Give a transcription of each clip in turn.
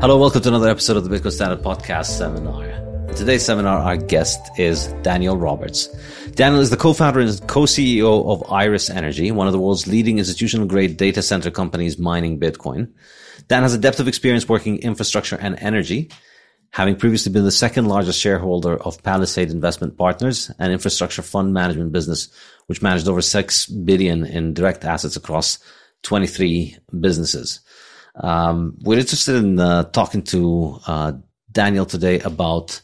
Hello, welcome to another episode of the Bitcoin Standard Podcast Seminar. In today's seminar, our guest is Daniel Roberts. Daniel is the co-founder and co-CEO of Iris Energy, one of the world's leading institutional grade data center companies mining Bitcoin. Dan has a depth of experience working infrastructure and energy, having previously been the second largest shareholder of Palisade Investment Partners, an infrastructure fund management business which managed over 6 billion in direct assets across 23 businesses. Um, we're interested in uh, talking to uh, Daniel today about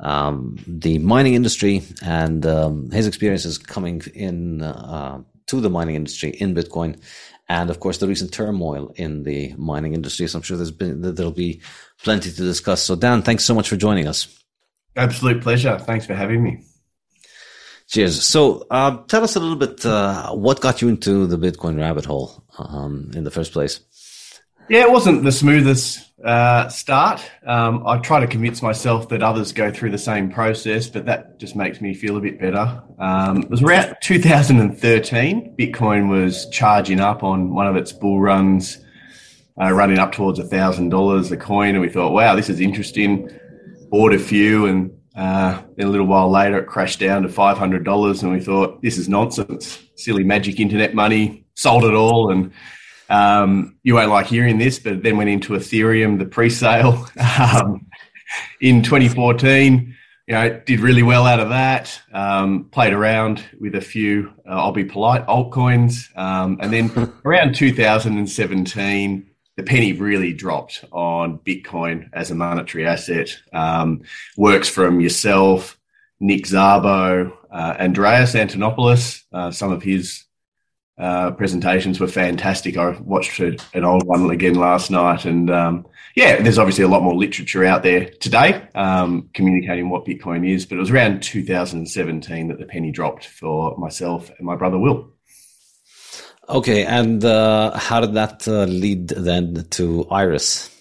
um, the mining industry and um, his experiences coming in uh, to the mining industry in Bitcoin, and of course the recent turmoil in the mining industry. So I'm sure there's been there'll be plenty to discuss. So Dan, thanks so much for joining us. Absolute pleasure. Thanks for having me. Cheers. So, uh, tell us a little bit uh, what got you into the Bitcoin rabbit hole um, in the first place. Yeah, it wasn't the smoothest uh, start. Um, I try to convince myself that others go through the same process, but that just makes me feel a bit better. Um, it was around 2013. Bitcoin was charging up on one of its bull runs, uh, running up towards $1,000 a coin. And we thought, wow, this is interesting. Bought a few, and uh, then a little while later, it crashed down to $500. And we thought, this is nonsense. Silly magic internet money. Sold it all. And um, you won't like hearing this, but then went into Ethereum, the pre-sale um, in 2014. You know, did really well out of that. Um, played around with a few, uh, I'll be polite, altcoins, um, and then around 2017, the penny really dropped on Bitcoin as a monetary asset. Um, works from yourself, Nick Szabo, uh, Andreas Antonopoulos. Uh, some of his uh, presentations were fantastic. I watched an old one again last night, and um, yeah, there's obviously a lot more literature out there today um, communicating what Bitcoin is. But it was around 2017 that the penny dropped for myself and my brother Will. Okay, and uh, how did that uh, lead then to Iris?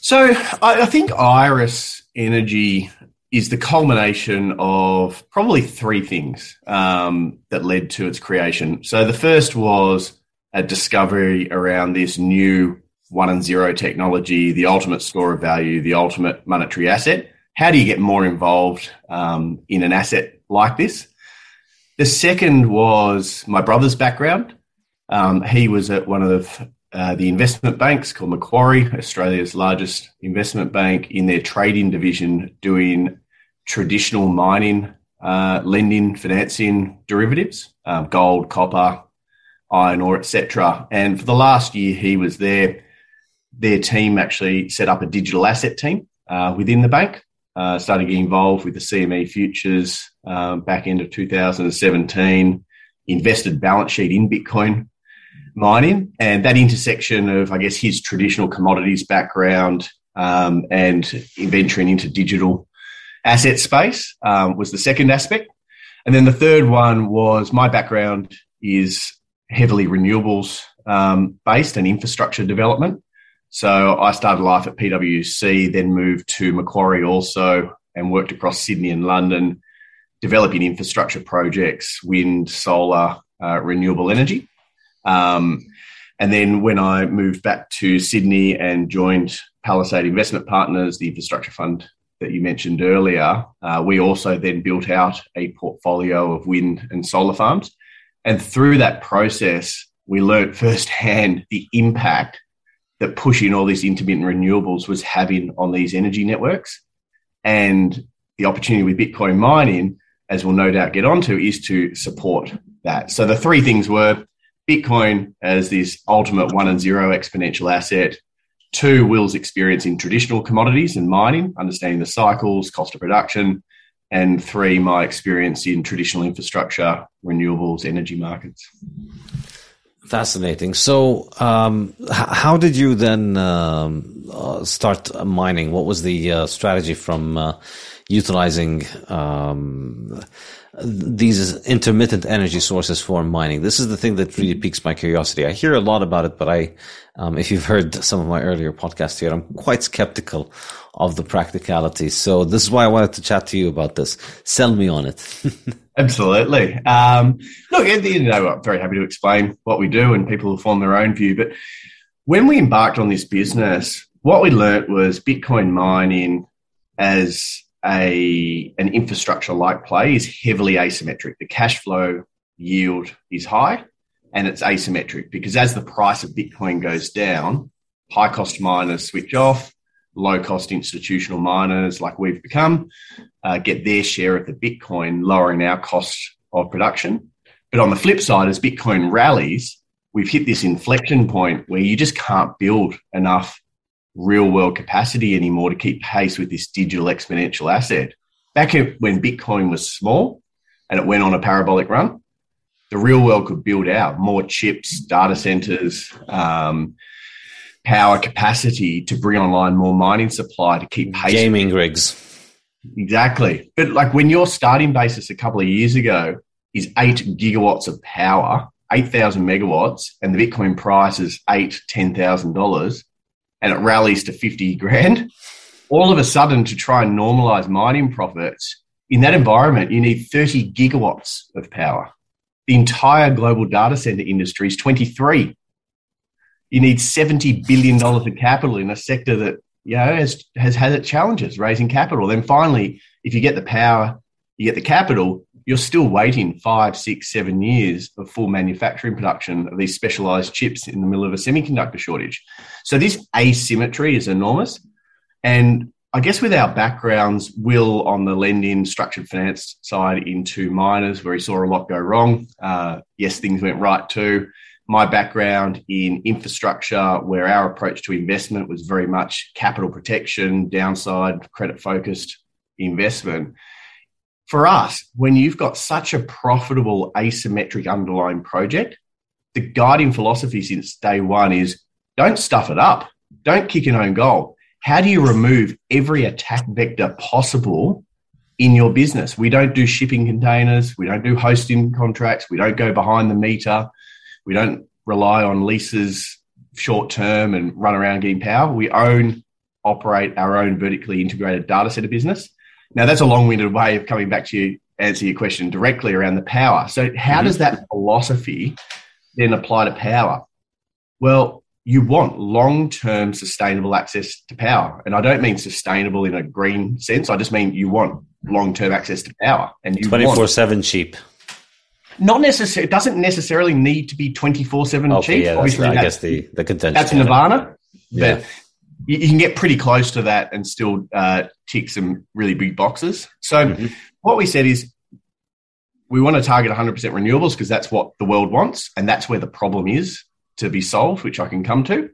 So I, I think Iris Energy is the culmination of probably three things um, that led to its creation. So the first was a discovery around this new one and zero technology, the ultimate store of value, the ultimate monetary asset. How do you get more involved um, in an asset like this? The second was my brother's background. Um, he was at one of uh, the investment banks called Macquarie, Australia's largest investment bank, in their trading division, doing traditional mining, uh, lending, financing derivatives, um, gold, copper, iron ore, etc. And for the last year he was there, their team actually set up a digital asset team uh, within the bank. Uh, started getting involved with the CME futures um, back end of 2017. Invested balance sheet in Bitcoin mining, and that intersection of, I guess, his traditional commodities background um, and venturing into digital asset space um, was the second aspect. And then the third one was my background is heavily renewables um, based and infrastructure development. So I started life at PwC, then moved to Macquarie also and worked across Sydney and London, developing infrastructure projects, wind, solar, uh, renewable energy. Um, and then when I moved back to Sydney and joined Palisade Investment Partners, the infrastructure fund that you mentioned earlier, uh, we also then built out a portfolio of wind and solar farms. And through that process, we learnt firsthand the impact that pushing all these intermittent renewables was having on these energy networks. And the opportunity with Bitcoin mining, as we'll no doubt get onto, is to support that. So the three things were Bitcoin as this ultimate one and zero exponential asset, Two, Will's experience in traditional commodities and mining, understanding the cycles, cost of production. And three, my experience in traditional infrastructure, renewables, energy markets. Fascinating. So, um, how did you then um, uh, start mining? What was the uh, strategy from uh, utilizing um, these intermittent energy sources for mining. This is the thing that really piques my curiosity. I hear a lot about it, but I, um, if you've heard some of my earlier podcasts here, I'm quite skeptical of the practicality. So this is why I wanted to chat to you about this. Sell me on it. Absolutely. Um, look, at the end of the day, I'm very happy to explain what we do and people will form their own view. But when we embarked on this business, what we learnt was Bitcoin mining as a an infrastructure like play is heavily asymmetric. The cash flow yield is high and it's asymmetric because as the price of Bitcoin goes down, high cost miners switch off, low cost institutional miners like we've become uh, get their share of the Bitcoin, lowering our cost of production. But on the flip side, as Bitcoin rallies, we've hit this inflection point where you just can't build enough real world capacity anymore to keep pace with this digital exponential asset. Back when Bitcoin was small and it went on a parabolic run, the real world could build out more chips, data centers, um, power capacity to bring online more mining supply to keep pace. Gaming rigs. Exactly. But like when your starting basis a couple of years ago is eight gigawatts of power, 8,000 megawatts, and the Bitcoin price is eight, $10,000, and it rallies to 50 grand, all of a sudden to try and normalize mining profits in that environment, you need 30 gigawatts of power. The entire global data center industry is 23. You need $70 billion of capital in a sector that you know, has, has had its challenges raising capital. Then finally, if you get the power, you get the capital, you're still waiting five, six, seven years of full manufacturing production of these specialized chips in the middle of a semiconductor shortage. So this asymmetry is enormous. And I guess with our backgrounds, Will on the lending structured finance side into miners, where he saw a lot go wrong. Uh, yes, things went right too. my background in infrastructure, where our approach to investment was very much capital protection, downside, credit focused investment. For us, when you've got such a profitable asymmetric underlying project, the guiding philosophy since day one is don't stuff it up, don't kick an own goal. How do you remove every attack vector possible in your business? We don't do shipping containers, we don't do hosting contracts, we don't go behind the meter we don't rely on leases short term and run around getting power. We own, operate our own vertically integrated data center business. Now, that's a long winded way of coming back to you, answer your question directly around the power. So, how mm-hmm. does that philosophy then apply to power? Well, you want long term sustainable access to power. And I don't mean sustainable in a green sense, I just mean you want long term access to power. And you 24 7 cheap not necessarily it doesn't necessarily need to be 24 7 cheap yeah, obviously I guess the the contention that's nirvana yeah. You, you, can get pretty close to that and still uh, tick some really big boxes. So mm-hmm. what we said is we want to target 100% renewables because that's what the world wants and that's where the problem is to be solved which i can come to.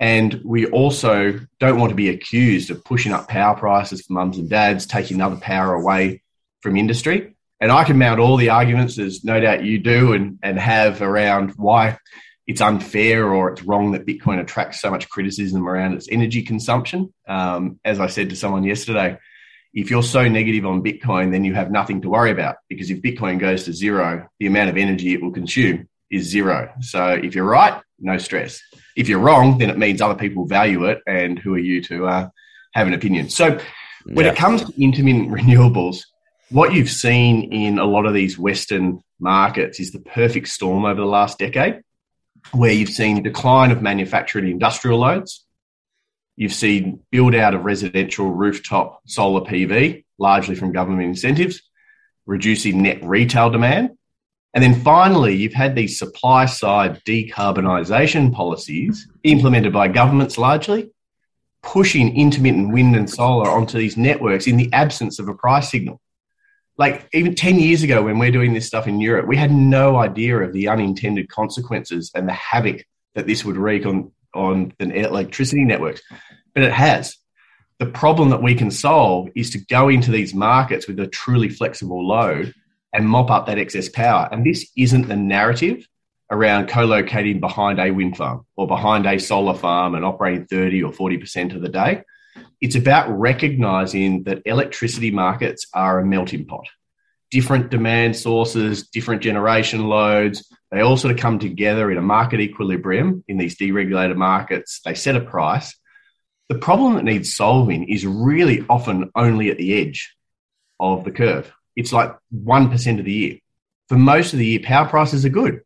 And we also don't want to be accused of pushing up power prices for mums and dads taking other power away from industry. And I can mount all the arguments, as no doubt you do, and, and have around why it's unfair or it's wrong that Bitcoin attracts so much criticism around its energy consumption. Um, as I said to someone yesterday, if you're so negative on Bitcoin, then you have nothing to worry about because if Bitcoin goes to zero, the amount of energy it will consume is zero. So if you're right, no stress. If you're wrong, then it means other people value it, and who are you to uh, have an opinion? So when yeah. it comes to intermittent renewables, what you've seen in a lot of these Western markets is the perfect storm over the last decade, where you've seen decline of manufacturing industrial loads. You've seen build out of residential rooftop solar PV, largely from government incentives, reducing net retail demand. And then finally, you've had these supply side decarbonisation policies implemented by governments largely, pushing intermittent wind and solar onto these networks in the absence of a price signal like even 10 years ago when we're doing this stuff in Europe, we had no idea of the unintended consequences and the havoc that this would wreak on, on the electricity networks. But it has. The problem that we can solve is to go into these markets with a truly flexible load and mop up that excess power. And this isn't the narrative around co-locating behind a wind farm or behind a solar farm and operating 30 or 40% of the day. It's about recognizing that electricity markets are a melting pot. Different demand sources, different generation loads, they all sort of come together in a market equilibrium in these deregulated markets. They set a price. The problem that needs solving is really often only at the edge of the curve. It's like 1% of the year. For most of the year, power prices are good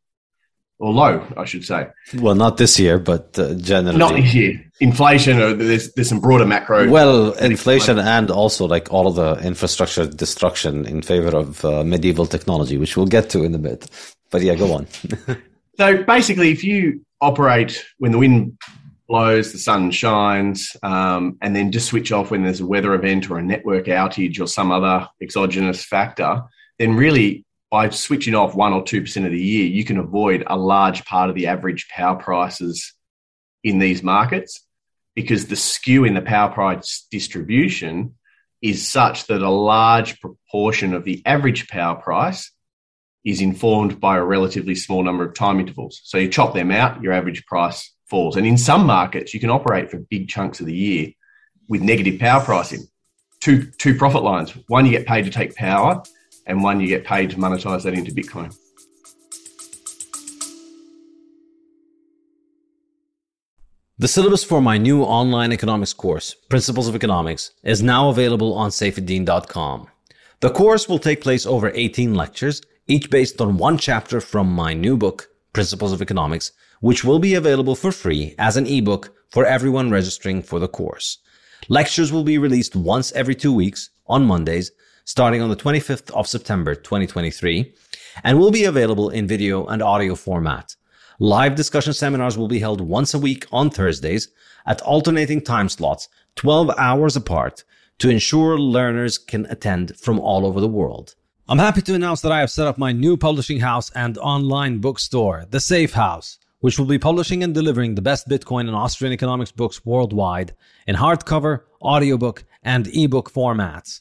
or low, I should say. Well, not this year, but uh, generally. Not this year. Inflation, or there's, there's some broader macro. Well, inflation and also like all of the infrastructure destruction in favor of uh, medieval technology, which we'll get to in a bit. But yeah, go on. so basically, if you operate when the wind blows, the sun shines, um, and then just switch off when there's a weather event or a network outage or some other exogenous factor, then really by switching off one or two percent of the year, you can avoid a large part of the average power prices in these markets because the skew in the power price distribution is such that a large proportion of the average power price is informed by a relatively small number of time intervals. So you chop them out, your average price falls. And in some markets, you can operate for big chunks of the year with negative power pricing. Two, two profit lines. One, you get paid to take power, and one you get paid to monetize that into Bitcoin. The syllabus for my new online economics course, Principles of Economics, is now available on saifedean.com. The course will take place over 18 lectures, each based on one chapter from my new book, Principles of Economics, which will be available for free as an ebook for everyone registering for the course. Lectures will be released once every two weeks on Mondays starting on the 25th of September 2023 and will be available in video and audio format. Live discussion seminars will be held once a week on Thursdays at alternating time slots, 12 hours apart, to ensure learners can attend from all over the world. I'm happy to announce that I have set up my new publishing house and online bookstore, The Safe House which will be publishing and delivering the best Bitcoin and Austrian economics books worldwide in hardcover, audiobook, and ebook formats.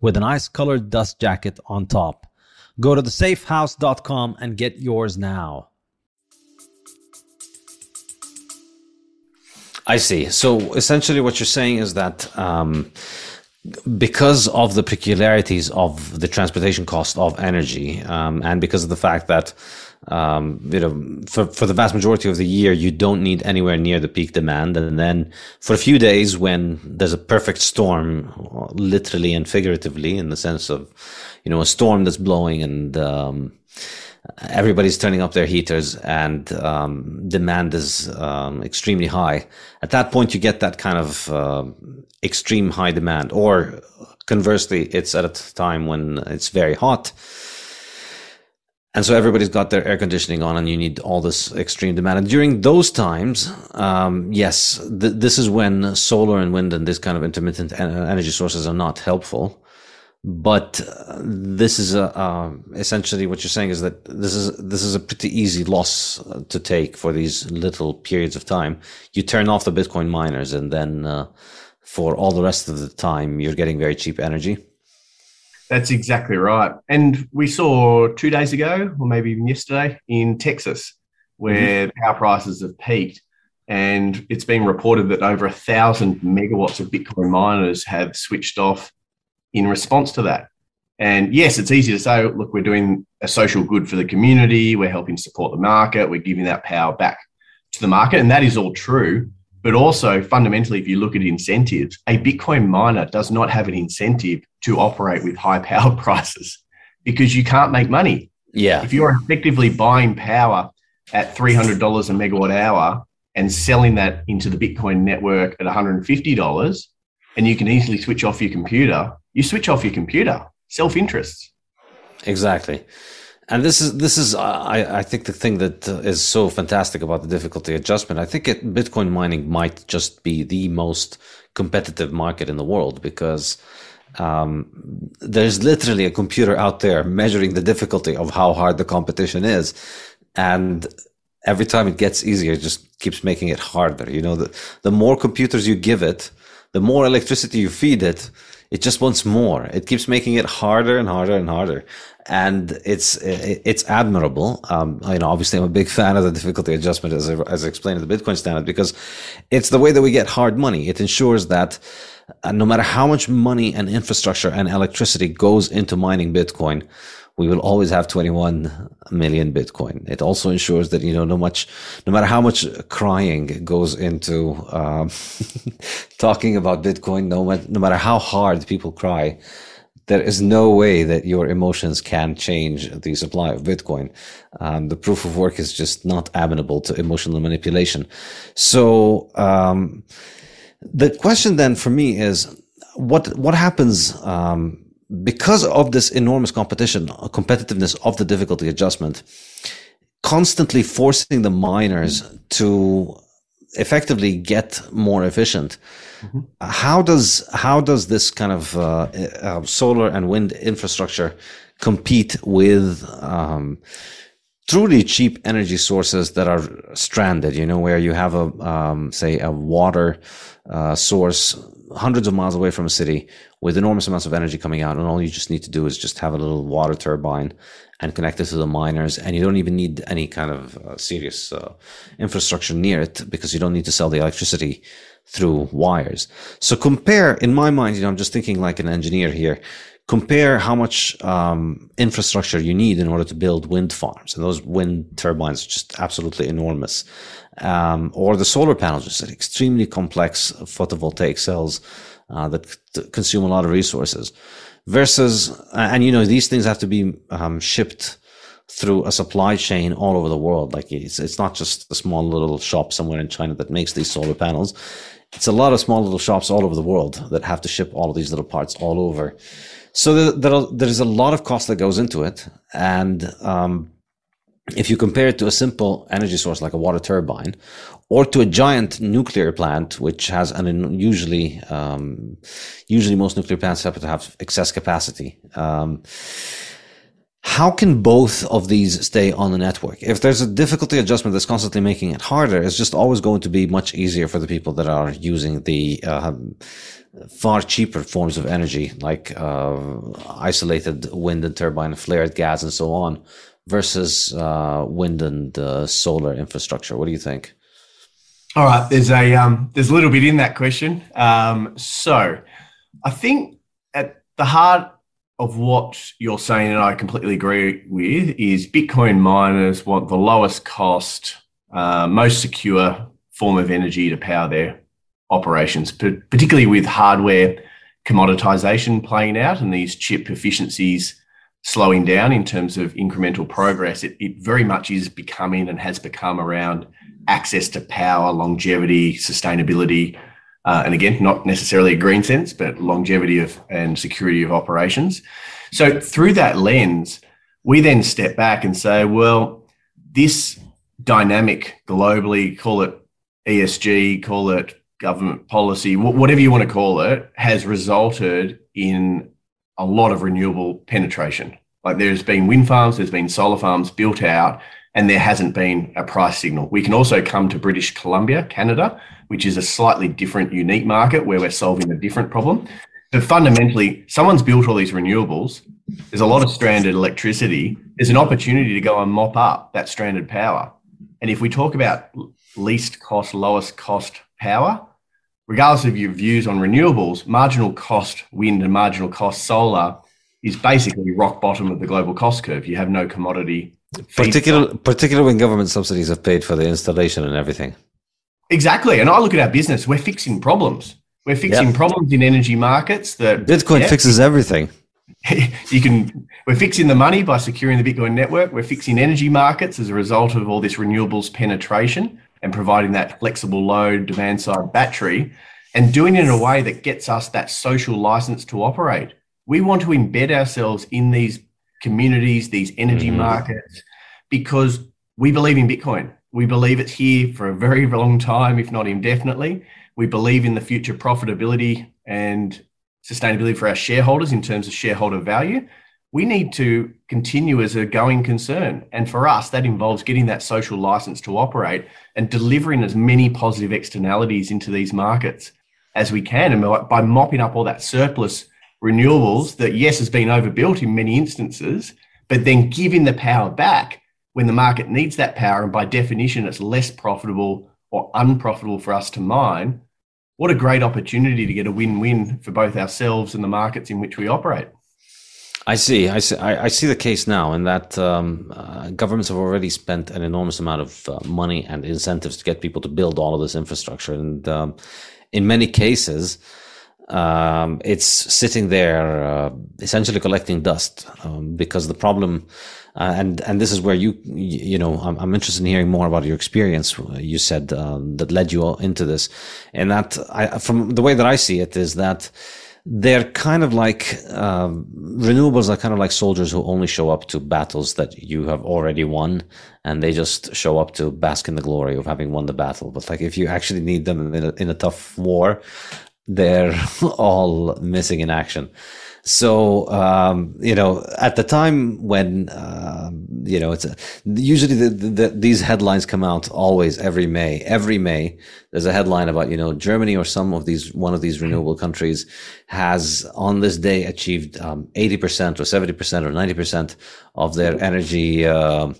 with an ice colored dust jacket on top. Go to thesafehouse.com and get yours now. I see. So essentially, what you're saying is that um, because of the peculiarities of the transportation cost of energy, um, and because of the fact that um, you know, for, for the vast majority of the year, you don't need anywhere near the peak demand. And then for a few days when there's a perfect storm, literally and figuratively, in the sense of, you know, a storm that's blowing and, um, everybody's turning up their heaters and um, demand is um, extremely high. At that point, you get that kind of uh, extreme high demand, or conversely, it's at a time when it's very hot and so everybody's got their air conditioning on and you need all this extreme demand. And during those times um, yes th- this is when solar and wind and this kind of intermittent energy sources are not helpful. But uh, this is a, essentially what you're saying is that this is this is a pretty easy loss uh, to take for these little periods of time. You turn off the bitcoin miners and then uh, for all the rest of the time you're getting very cheap energy that's exactly right. And we saw two days ago, or maybe even yesterday, in Texas, where mm-hmm. power prices have peaked. And it's been reported that over a thousand megawatts of Bitcoin miners have switched off in response to that. And yes, it's easy to say, look, we're doing a social good for the community, we're helping support the market, we're giving that power back to the market. And that is all true. But also, fundamentally, if you look at incentives, a Bitcoin miner does not have an incentive to operate with high power prices because you can't make money. Yeah. If you're effectively buying power at $300 a megawatt hour and selling that into the Bitcoin network at $150, and you can easily switch off your computer, you switch off your computer, self interest. Exactly and this is this is I, I think the thing that uh, so fantastic about the difficulty adjustment. I think it, Bitcoin mining might just be the most competitive market in the world because um, there's literally a computer out there measuring the difficulty of how hard the competition is, and every time it gets easier, it just keeps making it harder. You know, the the more computers you give it, the more electricity you feed it, it just wants more. It keeps making it harder and harder and harder and it's it's admirable. Um, you know, obviously, I'm a big fan of the difficulty adjustment as I, as I explained in the Bitcoin standard because it's the way that we get hard money. It ensures that uh, no matter how much money and infrastructure and electricity goes into mining Bitcoin, we will always have 21 million Bitcoin. It also ensures that, you know, no much, no matter how much crying goes into, um, talking about Bitcoin, no, no matter how hard people cry, there is no way that your emotions can change the supply of Bitcoin. Um, the proof of work is just not amenable to emotional manipulation. So, um, the question then for me is what, what happens, um, because of this enormous competition, competitiveness of the difficulty adjustment, constantly forcing the miners to effectively get more efficient. Mm-hmm. How does how does this kind of uh, uh, solar and wind infrastructure compete with um, truly cheap energy sources that are stranded? You know, where you have a um, say a water uh, source hundreds of miles away from a city with enormous amounts of energy coming out, and all you just need to do is just have a little water turbine and connect it to the miners, and you don't even need any kind of uh, serious uh, infrastructure near it because you don't need to sell the electricity through wires. So compare, in my mind, you know, I'm just thinking like an engineer here. Compare how much um, infrastructure you need in order to build wind farms, and those wind turbines are just absolutely enormous. Um, or the solar panels, just extremely complex photovoltaic cells uh, that consume a lot of resources versus, and you know, these things have to be um, shipped through a supply chain all over the world. Like it's it's not just a small little shop somewhere in China that makes these solar panels. It's a lot of small little shops all over the world that have to ship all of these little parts all over. So there, there there's a lot of cost that goes into it, and um, if you compare it to a simple energy source like a water turbine, or to a giant nuclear plant, which has an usually um, usually most nuclear plants happen to have excess capacity. Um, how can both of these stay on the network? If there's a difficulty adjustment that's constantly making it harder, it's just always going to be much easier for the people that are using the uh, far cheaper forms of energy, like uh, isolated wind and turbine, flared gas, and so on, versus uh, wind and uh, solar infrastructure. What do you think? All right, there's a um, there's a little bit in that question. Um, so, I think at the heart of what you're saying, and I completely agree with, is Bitcoin miners want the lowest cost, uh, most secure form of energy to power their operations, particularly with hardware commoditization playing out and these chip efficiencies slowing down in terms of incremental progress. It, it very much is becoming and has become around access to power, longevity, sustainability, uh, and again, not necessarily a green sense, but longevity of and security of operations. So through that lens, we then step back and say, well, this dynamic globally, call it ESG, call it government policy, whatever you want to call it, has resulted in a lot of renewable penetration. Like there's been wind farms, there's been solar farms built out, and there hasn't been a price signal. We can also come to British Columbia, Canada, which is a slightly different, unique market where we're solving a different problem. But fundamentally, someone's built all these renewables. There's a lot of stranded electricity. There's an opportunity to go and mop up that stranded power. And if we talk about least cost, lowest cost power, regardless of your views on renewables, marginal cost wind and marginal cost solar is basically rock bottom of the global cost curve. You have no commodity Particular, particularly when government subsidies have paid for the installation and everything. Exactly. And I look at our business, we're fixing problems. We're fixing yep. problems in energy markets that Bitcoin yeah, fixes everything. you can we're fixing the money by securing the Bitcoin network. We're fixing energy markets as a result of all this renewables penetration and providing that flexible load demand side battery and doing it in a way that gets us that social license to operate. We want to embed ourselves in these communities, these energy mm-hmm. markets, because we believe in Bitcoin. We believe it's here for a very long time, if not indefinitely. We believe in the future profitability and sustainability for our shareholders in terms of shareholder value. We need to continue as a going concern. And for us, that involves getting that social license to operate and delivering as many positive externalities into these markets as we can. And by mopping up all that surplus renewables that, yes, has been overbuilt in many instances, but then giving the power back when the market needs that power. And by definition, it's less profitable or unprofitable for us to mine. What a great opportunity to get a win win for both ourselves and the markets in which we operate. I see. I see. I, I see the case now, in that um, uh, governments have already spent an enormous amount of uh, money and incentives to get people to build all of this infrastructure, and um, in many cases, um, it's sitting there uh, essentially collecting dust um, because the problem uh, and and this is where you you know I'm, I'm, interested in hearing more about your experience you said um, that led you into this and that I, from the way that I see it is that they're kind of like um, renewables are kind of like soldiers who only show up to battles that you have already won and they just show up to bask in the glory of having won the battle but like if you actually need them in a, in a tough war they're all missing in action. So um, you know, at the time when uh, you know, it's a, usually the, the, these headlines come out always every May. Every May, there's a headline about you know Germany or some of these one of these renewable countries has on this day achieved um, eighty um, percent or seventy percent or ninety percent of their energy. Uh,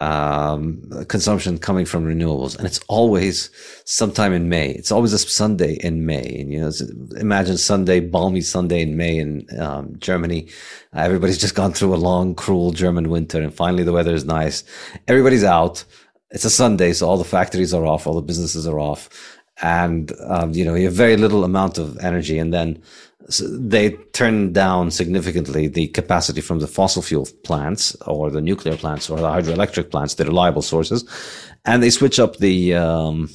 um, consumption coming from renewables, and it's always sometime in May. It's always a Sunday in May, and you know, imagine Sunday, balmy Sunday in May in um, Germany. Everybody's just gone through a long, cruel German winter, and finally the weather is nice. Everybody's out. It's a Sunday, so all the factories are off, all the businesses are off, and um, you know you have very little amount of energy, and then they turn down significantly the capacity from the fossil fuel plants or the nuclear plants or the hydroelectric plants, the reliable sources, and they switch up the um,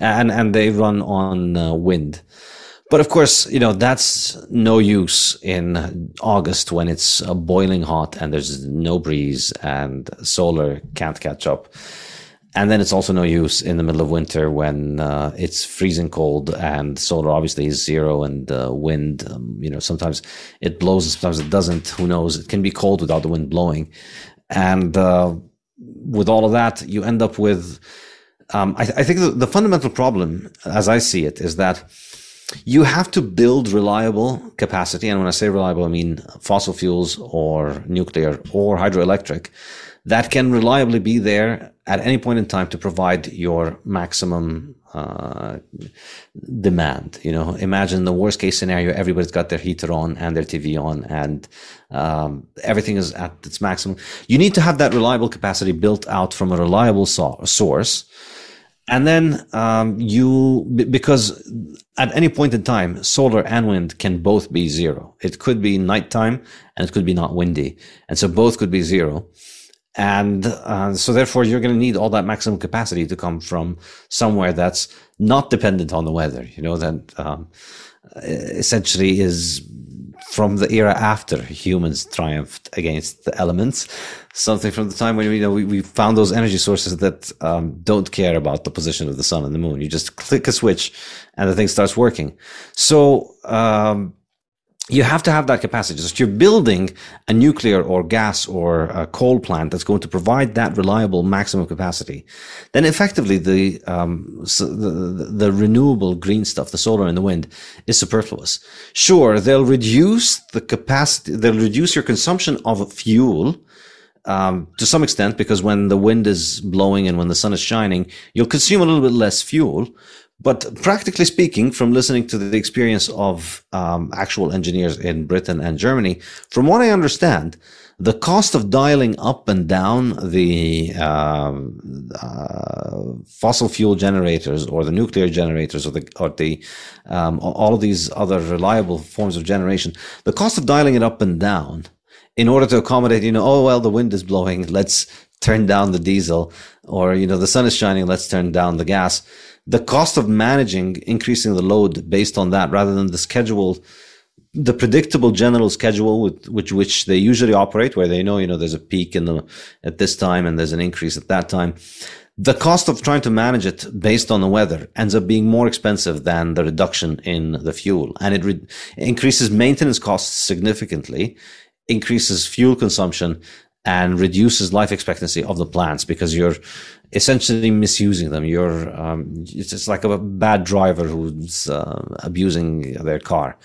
and and they run on uh, wind. But of course, you know that's no use in August when it's uh, boiling hot and there's no breeze and solar can't catch up and then it's also no use in the middle of winter when uh, it's freezing cold and solar obviously is zero and uh, wind um, you know sometimes it blows sometimes it doesn't. Who knows? It can be cold without the wind blowing. And uh, with all of that you end up with um, I, th- I, think the, the fundamental problem as i see it is that you have to build reliable capacity. And when i say reliable i mean fossil fuels or nuclear or hydroelectric that can reliably be there at any point in time to provide your maximum uh, demand. You know, imagine the worst case scenario: everybody's got their heater on and their TV on, and um, everything is at its maximum. You need to have that reliable capacity built out from a reliable so- source, and then um, you because at any point in time, solar and wind can both be zero. It could be nighttime and it could be not windy, and so both could be zero and uh, so therefore you're going to need all that maximum capacity to come from somewhere that's not dependent on the weather you know that um, essentially is from the era after humans triumphed against the elements. Something from the time when you know we, we found those energy sources that um, don't care about the position of the sun and the moon. You just click a switch and the thing starts working. So um, you have to have that capacity. So if you're building a nuclear or gas or a coal plant that's going to provide that reliable maximum capacity, then effectively the, um, so the, the renewable green stuff, the solar and the wind, is superfluous. Sure, they'll reduce the capacity, they'll reduce your consumption of fuel. Um, to some extent, because when the wind is blowing and when the sun is shining, you'll consume a little bit less fuel, but practically speaking, from listening to the experience of um, actual engineers in Britain and Germany, from what I understand, the cost of dialing up and down the uh, uh, fossil fuel generators or the nuclear generators or the or the um, all of these other reliable forms of generation, the cost of dialing it up and down in order to accommodate, you know, oh well, the wind is blowing, let's turn down the diesel, or you know, the sun is shining, let's turn down the gas the cost of managing increasing the load based on that rather than the schedule the predictable general schedule with which which they usually operate where they know you know there's a peak in the at this time and there's an increase at that time. The cost of trying to manage it based on the weather ends up being more expensive than the reduction in the fuel. And it re- increases maintenance costs significantly increases fuel consumption and reduces life expectancy of the plants because you're essentially misusing them. You're um, it's just like a bad driver who's uh, abusing their car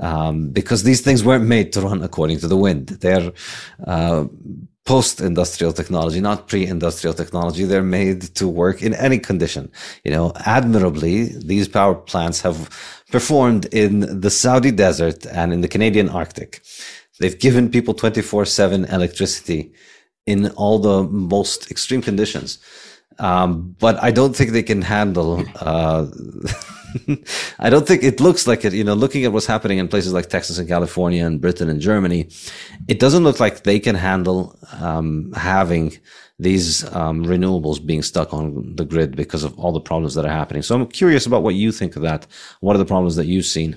um, because these things weren't made to run according to the wind. They're uh, post-industrial technology, not pre-industrial technology. They're made to work in any condition. You know, admirably, these power plants have performed in the Saudi desert and in the Canadian Arctic. They've given people 24/7 electricity in all the most extreme conditions. Um, but I don't think they can handle. Uh, I don't think it looks like it. You know, looking at what's happening in places like Texas and California and Britain and Germany, it doesn't look like they can handle um, having these um, renewables being stuck on the grid because of all the problems that are happening. So I'm curious about what you think of that. What are the problems that you've seen?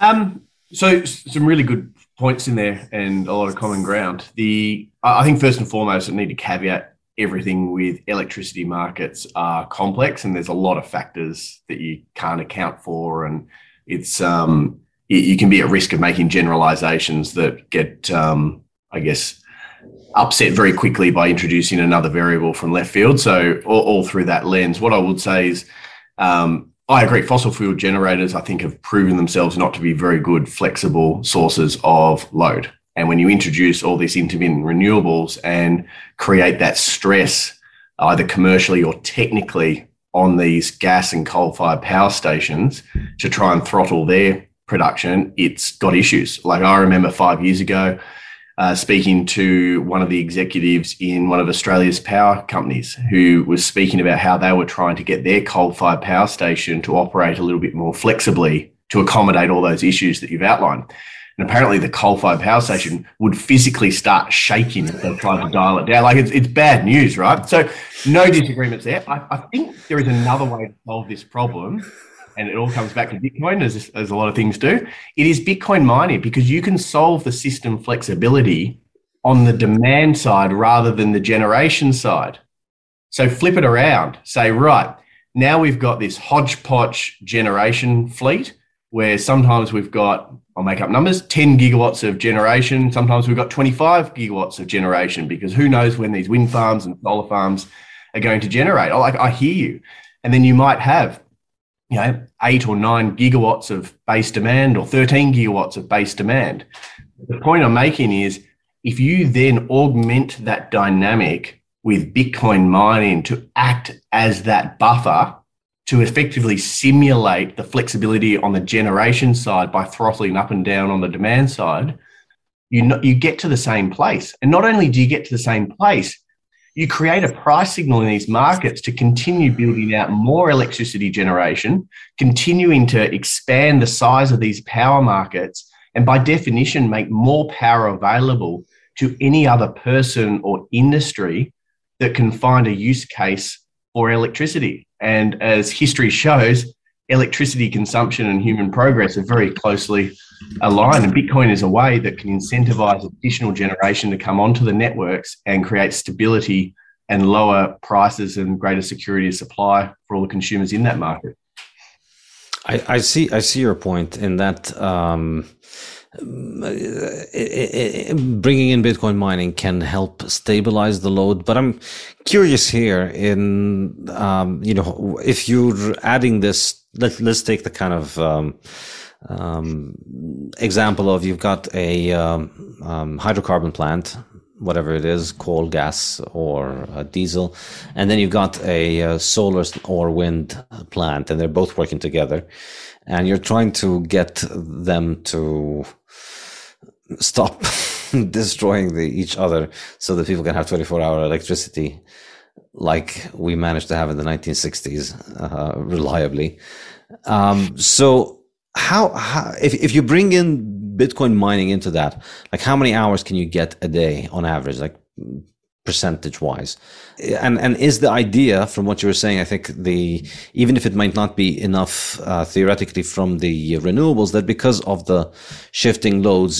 Um, so some really good points in there and a lot of common ground. The I think first and foremost, I need to caveat everything with electricity markets are complex and there's a lot of factors that you can't account for and it's um, you can be at risk of making generalizations that get um, i guess upset very quickly by introducing another variable from left field so all, all through that lens what i would say is um, I agree. Fossil fuel generators, I think, have proven themselves not to be very good, flexible sources of load. And when you introduce all these intermittent renewables and create that stress, either commercially or technically, on these gas and coal fired power stations to try and throttle their production, it's got issues. Like I remember five years ago, uh, speaking to one of the executives in one of Australia's power companies who was speaking about how they were trying to get their coal fired power station to operate a little bit more flexibly to accommodate all those issues that you've outlined. And apparently, the coal fired power station would physically start shaking if they tried to dial it down. Like it's, it's bad news, right? So, no disagreements there. I, I think there is another way to solve this problem and it all comes back to Bitcoin, as, as a lot of things do. It is Bitcoin mining because you can solve the system flexibility on the demand side rather than the generation side. So flip it around. Say, right, now we've got this hodgepodge generation fleet where sometimes we've got, I'll make up numbers, 10 gigawatts of generation. Sometimes we've got 25 gigawatts of generation because who knows when these wind farms and solar farms are going to generate. I, I hear you. And then you might have you know, eight or nine gigawatts of base demand or 13 gigawatts of base demand. The point I'm making is if you then augment that dynamic with Bitcoin mining to act as that buffer to effectively simulate the flexibility on the generation side by throttling up and down on the demand side, you, know, you get to the same place. And not only do you get to the same place, you create a price signal in these markets to continue building out more electricity generation, continuing to expand the size of these power markets, and by definition, make more power available to any other person or industry that can find a use case for electricity. And as history shows, electricity consumption and human progress are very closely aligned. And Bitcoin is a way that can incentivize additional generation to come onto the networks and create stability and lower prices and greater security of supply for all the consumers in that market. I, I see. I see your point in that. Um, bringing in Bitcoin mining can help stabilize the load, but I'm curious here in um, you know if you're adding this. Let, let's take the kind of um, um, example of you've got a um, um, hydrocarbon plant whatever it is, coal, gas, or uh, diesel, and then you've got a uh, solar or wind plant, and they're both working together, and you're trying to get them to stop destroying the, each other so that people can have 24 hour electricity like we managed to have in the 1960s uh, reliably. Um, so how, how if, if you bring in Bitcoin mining into that, like how many hours can you get a day on average, like percentage wise? And and is the idea from what you were saying? I think the even if it might not be enough uh, theoretically from the renewables, that because of the shifting loads,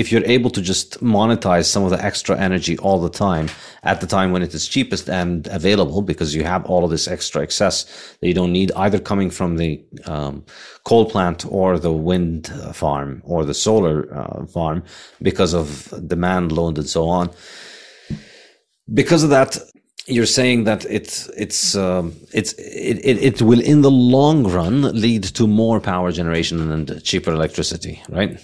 if you're able to just monetize some of the extra energy all the time at the time when it is cheapest and available, because you have all of this extra excess that you don't need either coming from the um, coal plant or the wind farm or the solar uh, farm because of demand load and so on. Because of that, you're saying that it's it's um, it's it, it, it will in the long run lead to more power generation and cheaper electricity, right?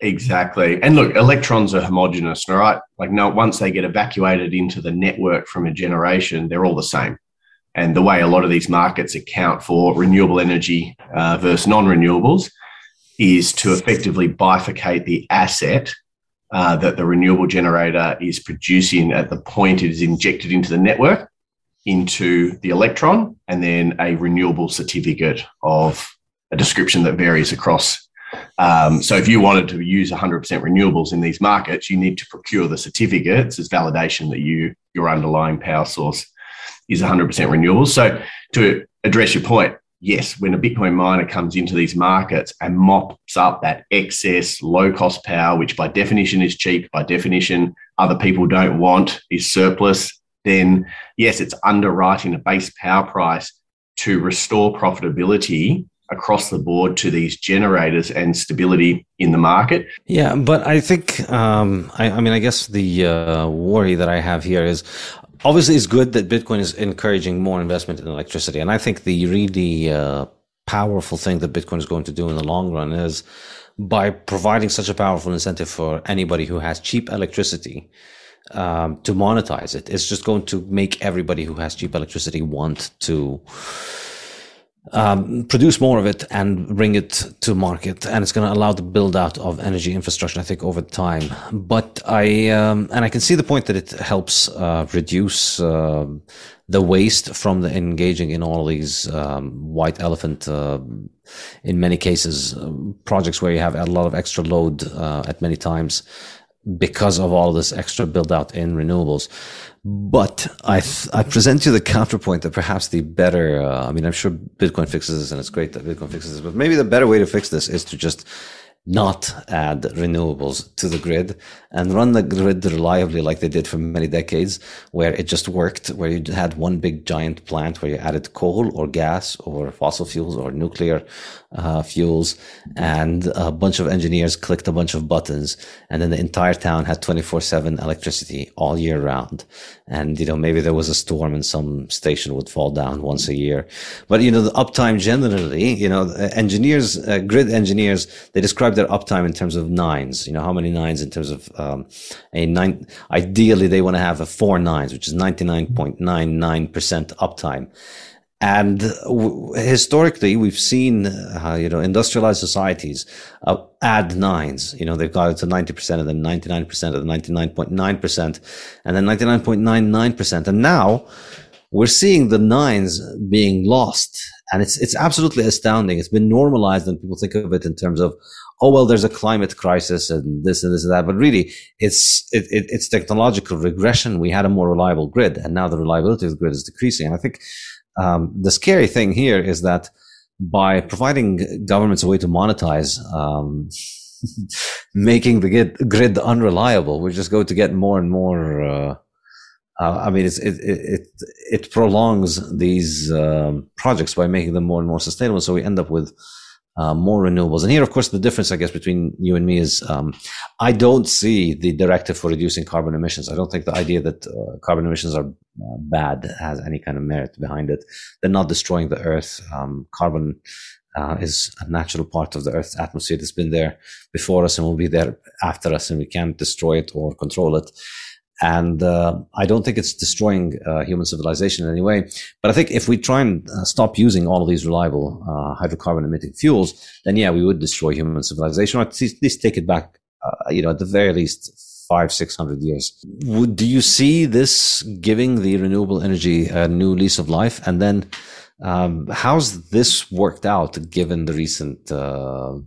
Exactly. And look, electrons are homogeneous, all right? Like no once they get evacuated into the network from a generation, they're all the same. And the way a lot of these markets account for renewable energy uh, versus non renewables is to effectively bifurcate the asset uh, that the renewable generator is producing at the point it is injected into the network into the electron and then a renewable certificate of a description that varies across. Um, so if you wanted to use 100% renewables in these markets, you need to procure the certificates as validation that you your underlying power source is 100% renewables. So to address your point, yes, when a Bitcoin miner comes into these markets and mops up that excess low cost power, which by definition is cheap, by definition, other people don't want, is surplus, then yes, it's underwriting a base power price to restore profitability across the board to these generators and stability in the market. Yeah, but I think, um, I, I, mean, I guess the uh, worry that I have here is obviously it's good that Bitcoin is encouraging more investment in electricity. And I think the really uh, powerful thing that Bitcoin is going to do in the long run is by providing such a powerful incentive for anybody who has cheap electricity um, to monetize it. It's just going to make everybody who has cheap electricity want to um, produce more of it and bring it to market. And it's going to allow the build out of energy infrastructure i think over time. But i um, and i can see the point that it helps uh, reduce uh, the waste from the engaging in all these um, white elephant uh, in many cases um, projects where you have a lot of extra load uh, at many times because of all this extra build out in renewables. But I, th- I present you the counterpoint that perhaps the better, uh, I mean, I'm sure Bitcoin fixes this and it's great that Bitcoin fixes this, but maybe the better way to fix this is to just not add renewables to the grid and run the grid reliably like they did for many decades, where it just worked, where you had one big giant plant where you added coal or gas or fossil fuels or nuclear uh, fuels, and a bunch of engineers clicked a bunch of buttons, and then the entire town had 24 7 electricity all year round. And, you know, maybe there was a storm and some station would fall down once a year. But, you know, the uptime generally, you know, engineers, uh, grid engineers, they describe their uptime in terms of nines, you know, how many nines in terms of um, a nine. Ideally, they want to have a four nines, which is 99.99% uptime. And w- historically, we've seen, uh, you know, industrialized societies uh, add nines. You know, they've got it to 90% and then 99% and then 99.9% and then 99.99%. And now we're seeing the nines being lost. And it's, it's absolutely astounding. It's been normalized and people think of it in terms of, oh, well, there's a climate crisis and this and this and that. But really, it's, it, it, it's technological regression. We had a more reliable grid and now the reliability of the grid is decreasing. And I think um, the scary thing here is that by providing governments a way to monetize um, making the grid, grid, unreliable, we're just going to get more and more. Uh, uh, I mean, it, it it prolongs these um, projects by making them more and more sustainable. So we end up with uh, more renewables. And here, of course, the difference, I guess, between you and me is um, I don't see the directive for reducing carbon emissions. I don't think the idea that uh, carbon emissions are uh, bad has any kind of merit behind it. They're not destroying the earth. Um, carbon uh, is a natural part of the earth's atmosphere that's been there before us and will be there after us, and we can't destroy it or control it. And uh, I don't think it's destroying uh, human civilization in any way. But I think if we try and uh, stop using all of these reliable uh, hydrocarbon emitting fuels, then yeah, we would destroy human civilization, or at least take it back, uh, you know, at the very least five, six hundred years. Would, do you see this giving the renewable energy a new lease of life? And then um, how's this worked out given the recent uh,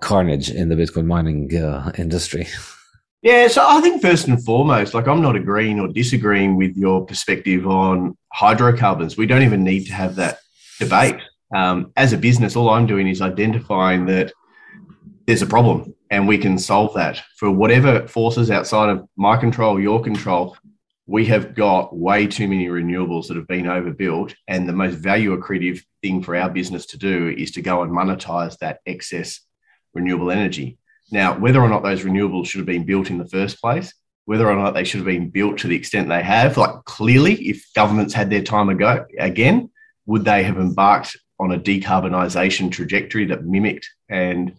carnage in the Bitcoin mining industry? Yeah, so I think first and foremost, like I'm not agreeing or disagreeing with your perspective on hydrocarbons. We don't even need to have that debate. Um, as a business, all I'm doing is identifying that there's a problem and we can solve that for whatever forces outside of my control, your control. We have got way too many renewables that have been overbuilt. And the most value accretive thing for our business to do is to go and monetize that excess renewable energy. Now, whether or not those renewables should have been built in the first place, whether or not they should have been built to the extent they have, like clearly, if governments had their time ago again, would they have embarked on a decarbonisation trajectory that mimicked and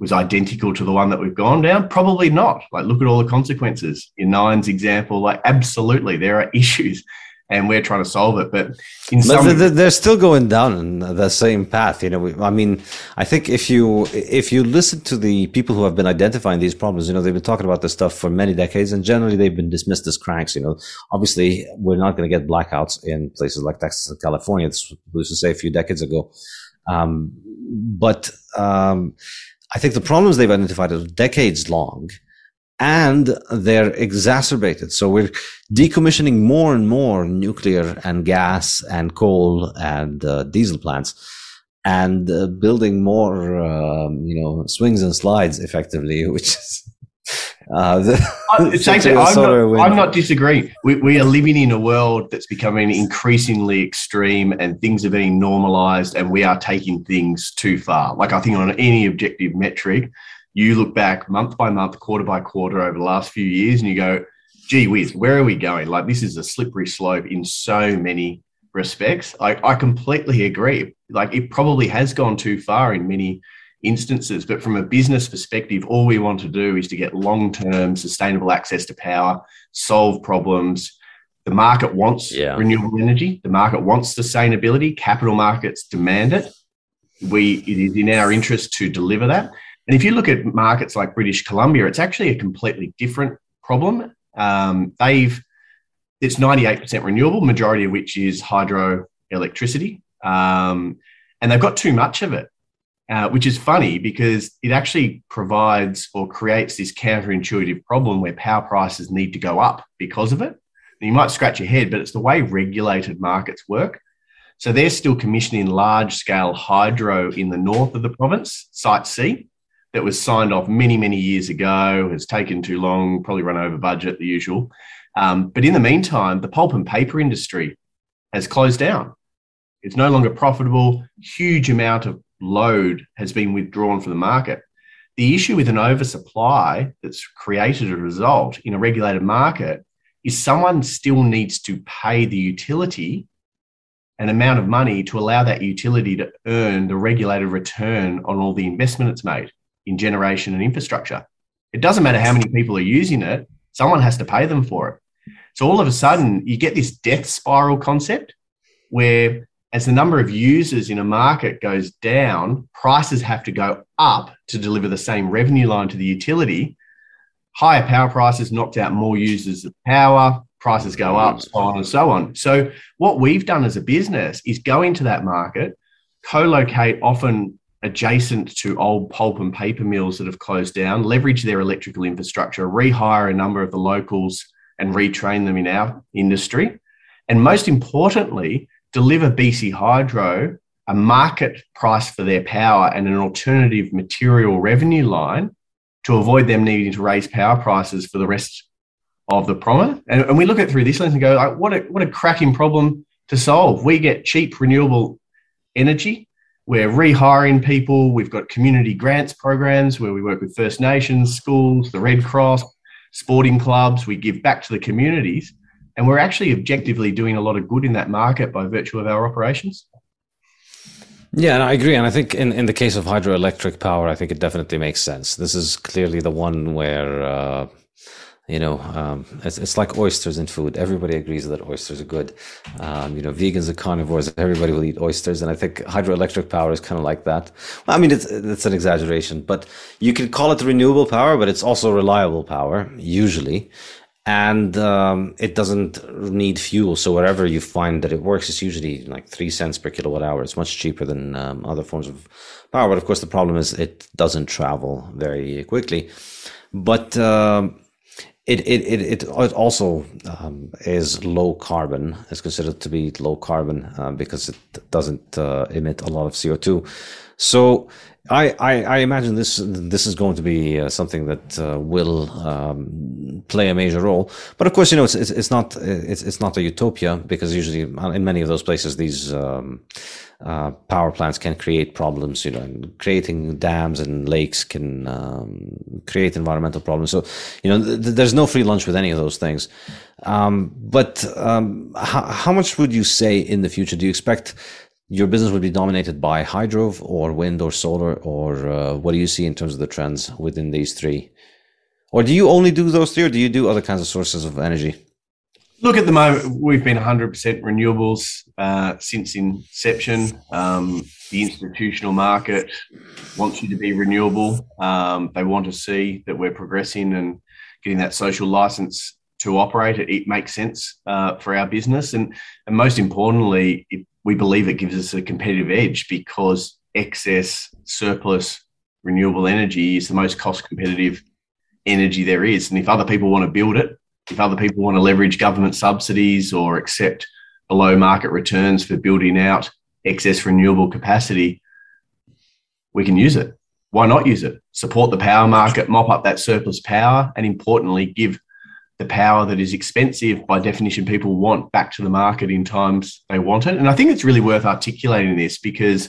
was identical to the one that we've gone down? Probably not. Like, look at all the consequences. In Nine's example, like, absolutely, there are issues and we're trying to solve it. But in some, they're still going down the same path. You know, I mean, I think if you if you listen to the people who have been identifying these problems, you know, they've been talking about this stuff for many decades, and generally they've been dismissed as cranks. You know, obviously we're not going to get blackouts in places like Texas and California. This was to say a few decades ago, um, but um, I think the problems they've identified are decades long and they're exacerbated. So we're decommissioning more and more nuclear and gas and coal and uh, diesel plants and uh, building more, um, you know, swings and slides effectively, which is. Uh, the, I'm, not, I'm, not, disagreeing. We, we are living in a world that's becoming increasingly extreme and things are being normalized and we are taking things too far. Like I think on any objective metric, you look back month by month, quarter by quarter over the last few years, and you go, gee whiz, where are we going? Like, this is a slippery slope in so many respects. I, I completely agree. Like, it probably has gone too far in many instances. But from a business perspective, all we want to do is to get long term sustainable access to power, solve problems, The market wants yeah. renewable energy. The market wants sustainability. Capital markets demand it. We it is in our interest to deliver that. And if you look at markets like British Columbia, it's actually a completely different problem. Um, they've it's 98% renewable, majority of which is hydroelectricity. Um, and they've got too much of it, uh, which is funny because it actually provides or creates this counterintuitive problem where power prices need to go up because of it. And you might scratch your head, but it's the way regulated markets work. So they're still commissioning large scale hydro in the north of the province, Site C, that was signed off many, many years ago, has taken too long, probably run over budget, the usual. Um, but in the meantime, the pulp and paper industry has closed down. It's no longer profitable. Huge amount of load has been withdrawn from the market. The issue with an oversupply that's created a result in a regulated market is someone still needs to pay the utility an amount of money to allow that utility to earn the regulated return on all the investment it's made in generation and infrastructure. It doesn't matter how many people are using it, someone has to pay them for it. So all of a sudden, you get this death spiral concept where, as the number of users in a market goes down, prices have to go up to deliver the same revenue line to the utility. Higher power prices knocked out more users of power, prices go up, so on and so on. So, what we've done as a business is go into that market, co locate often adjacent to old pulp and paper mills that have closed down, leverage their electrical infrastructure, rehire a number of the locals and retrain them in our industry. And most importantly, deliver BC Hydro a market price for their power and an alternative material revenue line to avoid them needing to raise power prices for the rest of the promise. And, and we look at through this lens and go, like, what a what a cracking problem to solve. We get cheap renewable energy. We're rehiring people. We've got community grants programs where we work with First Nations, schools, the Red Cross, sporting clubs, we give back to the communities, and we're actually objectively doing a lot of good in that market by virtue of our operations. Yeah, and I agree. And I think in, in the case of hydroelectric power, I think it definitely makes sense. This is clearly the one where uh, you know, um, it's, it's like oysters in food. Everybody agrees that oysters are good. Um, you know, vegans and carnivores, everybody will eat oysters. And I think hydroelectric power is kind of like that. Well, I mean, it's, it's an exaggeration, but you can call it renewable power, but it's also reliable power, usually. And um, it doesn't need fuel. So wherever you find that it works, it's usually like three cents per kilowatt hour. It's much cheaper than um, other forms of power. But of course, the problem is it doesn't travel very quickly. But um, it it it, it also um, is low carbon. It's considered to be low carbon uh, because it doesn't uh, emit a lot of CO two. So I, I, I imagine this this is going to be uh, something that uh, will um, play a major role. But of course, you know, it's it's, it's not it's it's not a utopia because usually in many of those places these. Um, uh, power plants can create problems. You know, and creating dams and lakes can um, create environmental problems. So, you know, th- there's no free lunch with any of those things. Um, but um, how, how much would you say in the future do you expect? Your business would be dominated by hydro or wind or solar, or uh, what do you see in terms of the trends within these three? Or do you only do those three, or do you do other kinds of sources of energy? Look, at the moment, we've been 100% renewables uh, since inception. Um, the institutional market wants you to be renewable. Um, they want to see that we're progressing and getting that social license to operate. It, it makes sense uh, for our business. And, and most importantly, it, we believe it gives us a competitive edge because excess surplus renewable energy is the most cost competitive energy there is. And if other people want to build it, if other people want to leverage government subsidies or accept below market returns for building out excess renewable capacity, we can use it. Why not use it? Support the power market, mop up that surplus power, and importantly, give the power that is expensive by definition people want back to the market in times they want it. And I think it's really worth articulating this because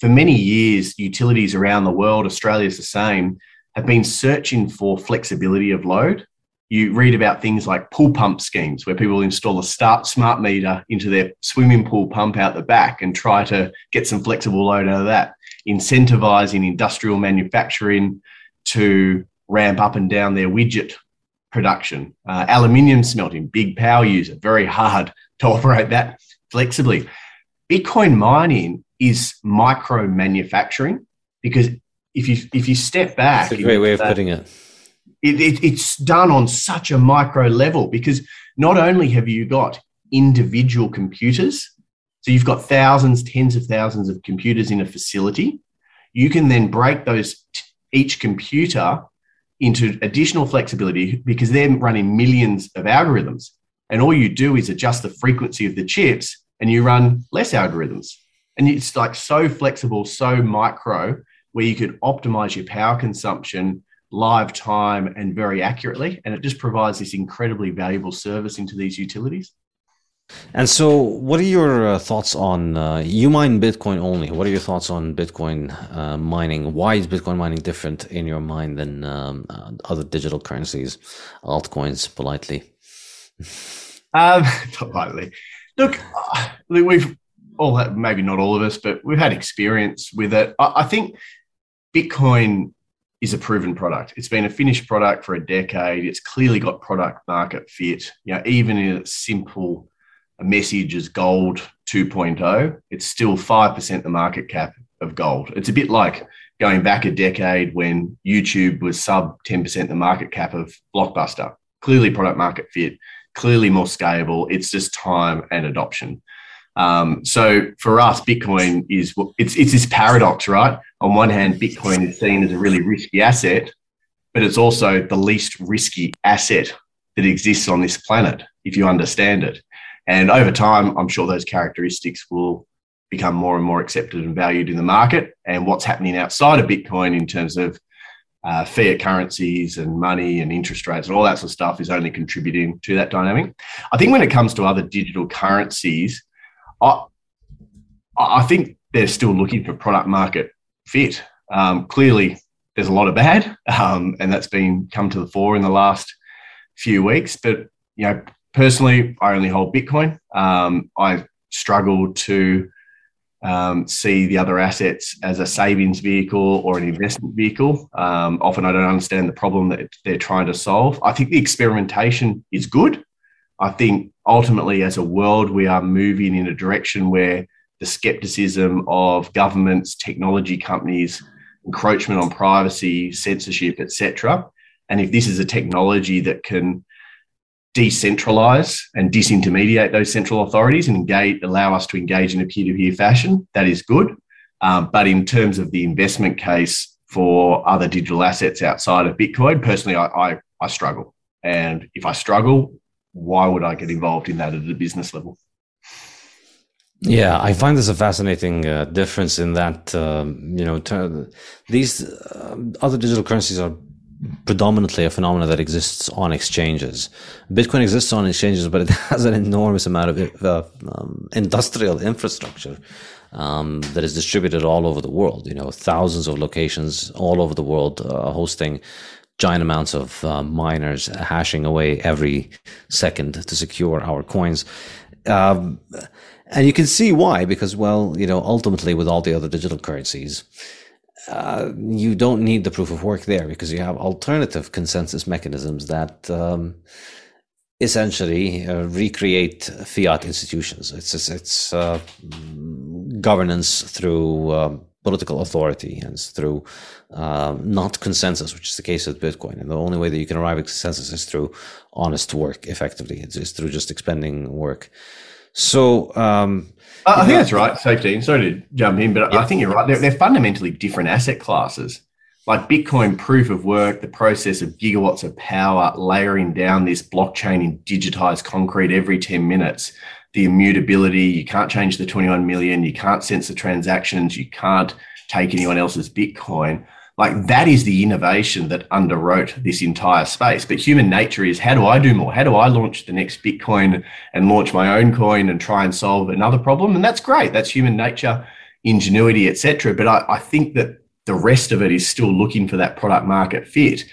for many years, utilities around the world, Australia's the same, have been searching for flexibility of load you read about things like pool pump schemes where people install a start smart meter into their swimming pool pump out the back and try to get some flexible load out of that incentivizing industrial manufacturing to ramp up and down their widget production, uh, aluminium smelting, big power user, very hard to operate that flexibly. Bitcoin mining is micro manufacturing because if you if you step back, it's a great way of that, putting it. It, it. It's done on such a micro level because not only have you got individual computers, so you've got thousands, tens of thousands of computers in a facility, you can then break those each computer into additional flexibility because they're running millions of algorithms. And all you do is adjust the frequency of the chips and you run less algorithms. And it's like so flexible, so micro, where you could optimize your power consumption live time and very accurately. And it just provides this incredibly valuable service into these utilities. And so, what are your uh, thoughts on uh, you mine Bitcoin only? What are your thoughts on Bitcoin uh, mining? Why is Bitcoin mining different in your mind than um, uh, other digital currencies, altcoins? Politely, um, politely. Look, uh, we've all had, maybe not all of us, but we've had experience with it. I, I think Bitcoin is a proven product. It's been a finished product for a decade. It's clearly got product market fit. You know, even in its simple message as gold 2.0, it's still 5% the market cap of gold. It's a bit like going back a decade when YouTube was sub 10% the market cap of Blockbuster. Clearly, product market fit, clearly more scalable. It's just time and adoption. Um, so for us, Bitcoin is it's it's this paradox, right? On one hand, Bitcoin is seen as a really risky asset, but it's also the least risky asset that exists on this planet if you understand it. And over time, I'm sure those characteristics will become more and more accepted and valued in the market. And what's happening outside of Bitcoin in terms of uh, fiat currencies and money and interest rates and all that sort of stuff is only contributing to that dynamic. I think when it comes to other digital currencies, I, I think they're still looking for product market fit. Um, clearly, there's a lot of bad, um, and that's been come to the fore in the last few weeks. But you know, personally, I only hold Bitcoin. Um, I struggle to um, see the other assets as a savings vehicle or an investment vehicle. Um, often I don't understand the problem that they're trying to solve. I think the experimentation is good. I think ultimately, as a world, we are moving in a direction where the skepticism of governments, technology companies, encroachment on privacy, censorship, etc. And if this is a technology that can decentralize and disintermediate those central authorities and engage, allow us to engage in a peer-to-peer fashion, that is good. Um, but in terms of the investment case for other digital assets outside of Bitcoin, personally, I, I, I struggle. And if I struggle, why would I get involved in that at a business level? Yeah, I find this a fascinating uh, difference in that um, you know ter- these uh, other digital currencies are predominantly a phenomenon that exists on exchanges. Bitcoin exists on exchanges, but it has an enormous amount of uh, um, industrial infrastructure um, that is distributed all over the world. You know, thousands of locations all over the world uh, hosting giant amounts of uh, miners hashing away every second to secure our coins. Um, and you can see why, because, well, you know, ultimately with all the other digital currencies, uh, you don't need the proof of work there because you have alternative consensus mechanisms that um, essentially uh, recreate fiat institutions. It's it's, it's uh, governance through um, political authority and through um, not consensus, which is the case with Bitcoin. And the only way that you can arrive at consensus is through honest work. Effectively, it's, it's through just expending work. So um, I think that's right, safety. Sorry to jump in, but I think you're right. They're, they're fundamentally different asset classes. Like Bitcoin proof of work, the process of gigawatts of power, layering down this blockchain in digitized concrete every 10 minutes, the immutability, you can't change the 21 million, you can't censor transactions, you can't take anyone else's Bitcoin. Like that is the innovation that underwrote this entire space. But human nature is how do I do more? How do I launch the next Bitcoin and launch my own coin and try and solve another problem? And that's great. That's human nature, ingenuity, etc. But I, I think that the rest of it is still looking for that product market fit.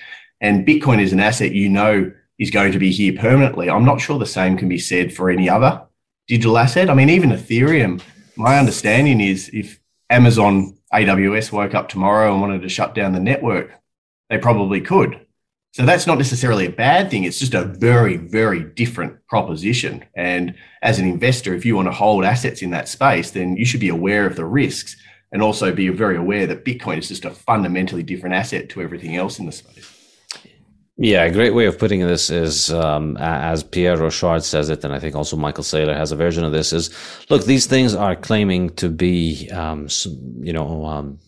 And Bitcoin is an asset you know is going to be here permanently. I'm not sure the same can be said for any other digital asset. I mean, even Ethereum, my understanding is if Amazon AWS woke up tomorrow and wanted to shut down the network, they probably could. So that's not necessarily a bad thing. It's just a very, very different proposition. And as an investor, if you want to hold assets in that space, then you should be aware of the risks and also be very aware that Bitcoin is just a fundamentally different asset to everything else in the space. Yeah, a great way of putting this is, um, as Pierre Rochard says it, and I think also Michael Saylor has a version of this, is look, these things are claiming to be, um, you know, um,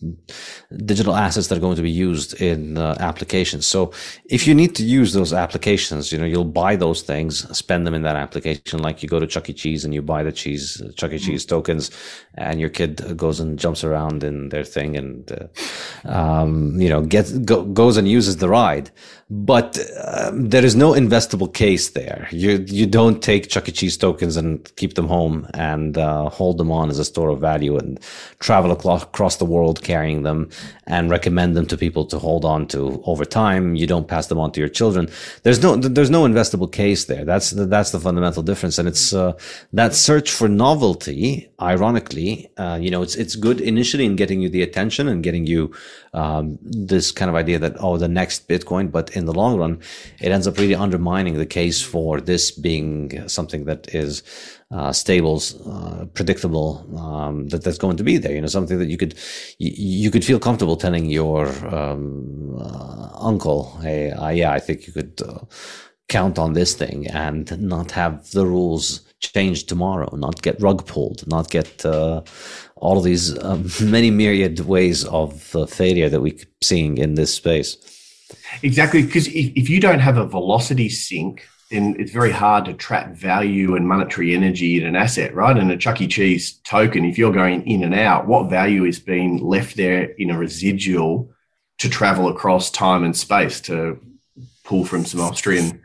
digital assets that are going to be used in uh, applications. So if you need to use those applications, you know, you'll buy those things, spend them in that application, like you go to Chuck E. Cheese and you buy the cheese, Chuck E. Cheese tokens, and your kid goes and jumps around in their thing and, uh, um, you know, gets, go, goes and uses the ride but um, there is no investable case there. You you don't take Chuck E. Cheese tokens and keep them home and uh, hold them on as a store of value and travel across the world carrying them and recommend them to people to hold on to over time. You don't pass them on to your children. There's no there's no investable case there. That's the, that's the fundamental difference, and it's uh, that search for novelty. Ironically, uh, you know, it's it's good initially in getting you the attention and getting you um, this kind of idea that oh, the next Bitcoin, but in the long run, it ends up really undermining the case for this being something that is uh, stable, uh, predictable, um, that that's going to be there. You know, something that you could you, you could feel comfortable telling your um, uh, uncle, "Hey, uh, yeah, I think you could uh, count on this thing," and not have the rules change tomorrow, not get rug pulled, not get uh, all of these um, many myriad ways of failure that we're seeing in this space. Exactly, because if, if you don't have a velocity sink, then it's very hard to trap value and monetary energy in an asset, right? And a Chuck E. Cheese token, if you're going in and out, what value is being left there in a residual to travel across time and space to pull from some Austrian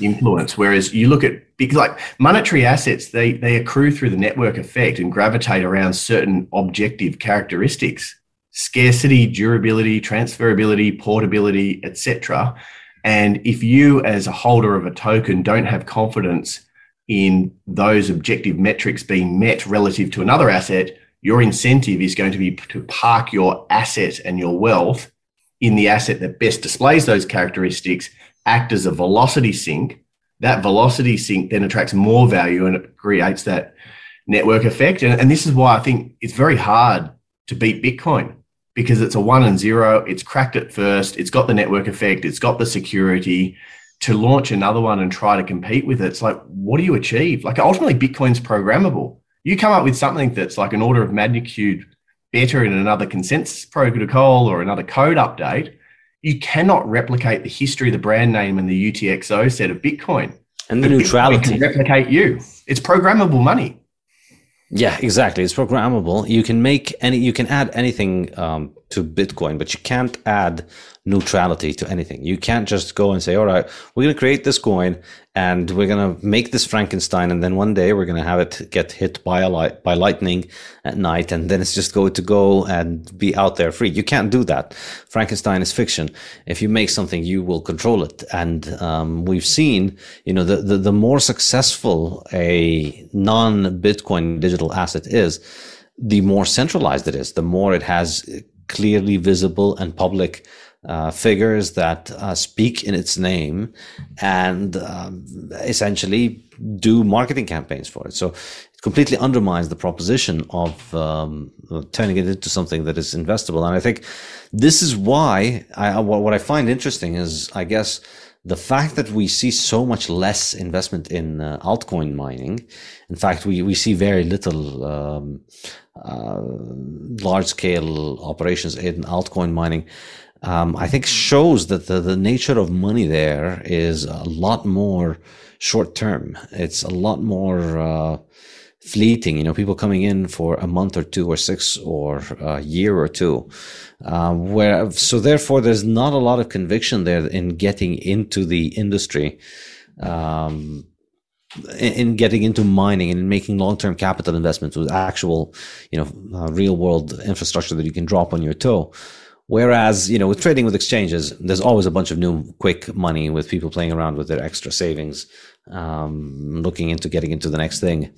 influence? Whereas you look at because like monetary assets, they they accrue through the network effect and gravitate around certain objective characteristics scarcity, durability, transferability, portability, etc. And if you, as a holder of a token, don't have confidence in those objective metrics being met relative to another asset, your incentive is going to be to park your asset and your wealth in the asset that best displays those characteristics, act as a velocity sink. That velocity sink then attracts more value and it creates that network effect. And, and this is why I think it's very hard to beat Bitcoin because it's a one and zero. It's cracked it first. It's got the network effect. It's got the security. To launch another one and try to compete with it, it's like, what do you achieve? Like ultimately, Bitcoin's programmable. You come up with something that's like an order of magnitude better in another consensus protocol or another code update. You cannot replicate the history, the brand name, and the UTXO set of Bitcoin. And the but neutrality. Bitcoin can replicate you. It's programmable money. Yeah, exactly. It's programmable. You can make any, you can add anything um, to Bitcoin, but you can't add neutrality to anything. You can't just go and say, all right, we're going to create this coin and we're going to make this Frankenstein. And then one day we're going to have it get hit by a light, by lightning at night. And then it's just going to go and be out there free. You can't do that. Frankenstein is fiction. If you make something, you will control it. And, um, we've seen, you know, the, the, the more successful a non Bitcoin digital asset is, the more centralized it is, the more it has clearly visible and public uh, figures that uh, speak in its name and um, essentially do marketing campaigns for it. So it completely undermines the proposition of um, turning it into something that is investable. And I think this is why I, what I find interesting is, I guess, the fact that we see so much less investment in uh, altcoin mining. In fact, we, we see very little um, uh, large scale operations in altcoin mining um, I think shows that the, the nature of money there is a lot more short term. It's a lot more uh, fleeting. You know, people coming in for a month or two or six or a year or two. Uh, where so therefore there's not a lot of conviction there in getting into the industry. Um, in getting into mining and making long-term capital investments with actual, you know, uh, real-world infrastructure that you can drop on your toe. Whereas, you know, with trading with exchanges, there's always a bunch of new quick money with people playing around with their extra savings, um, looking into getting into the next thing.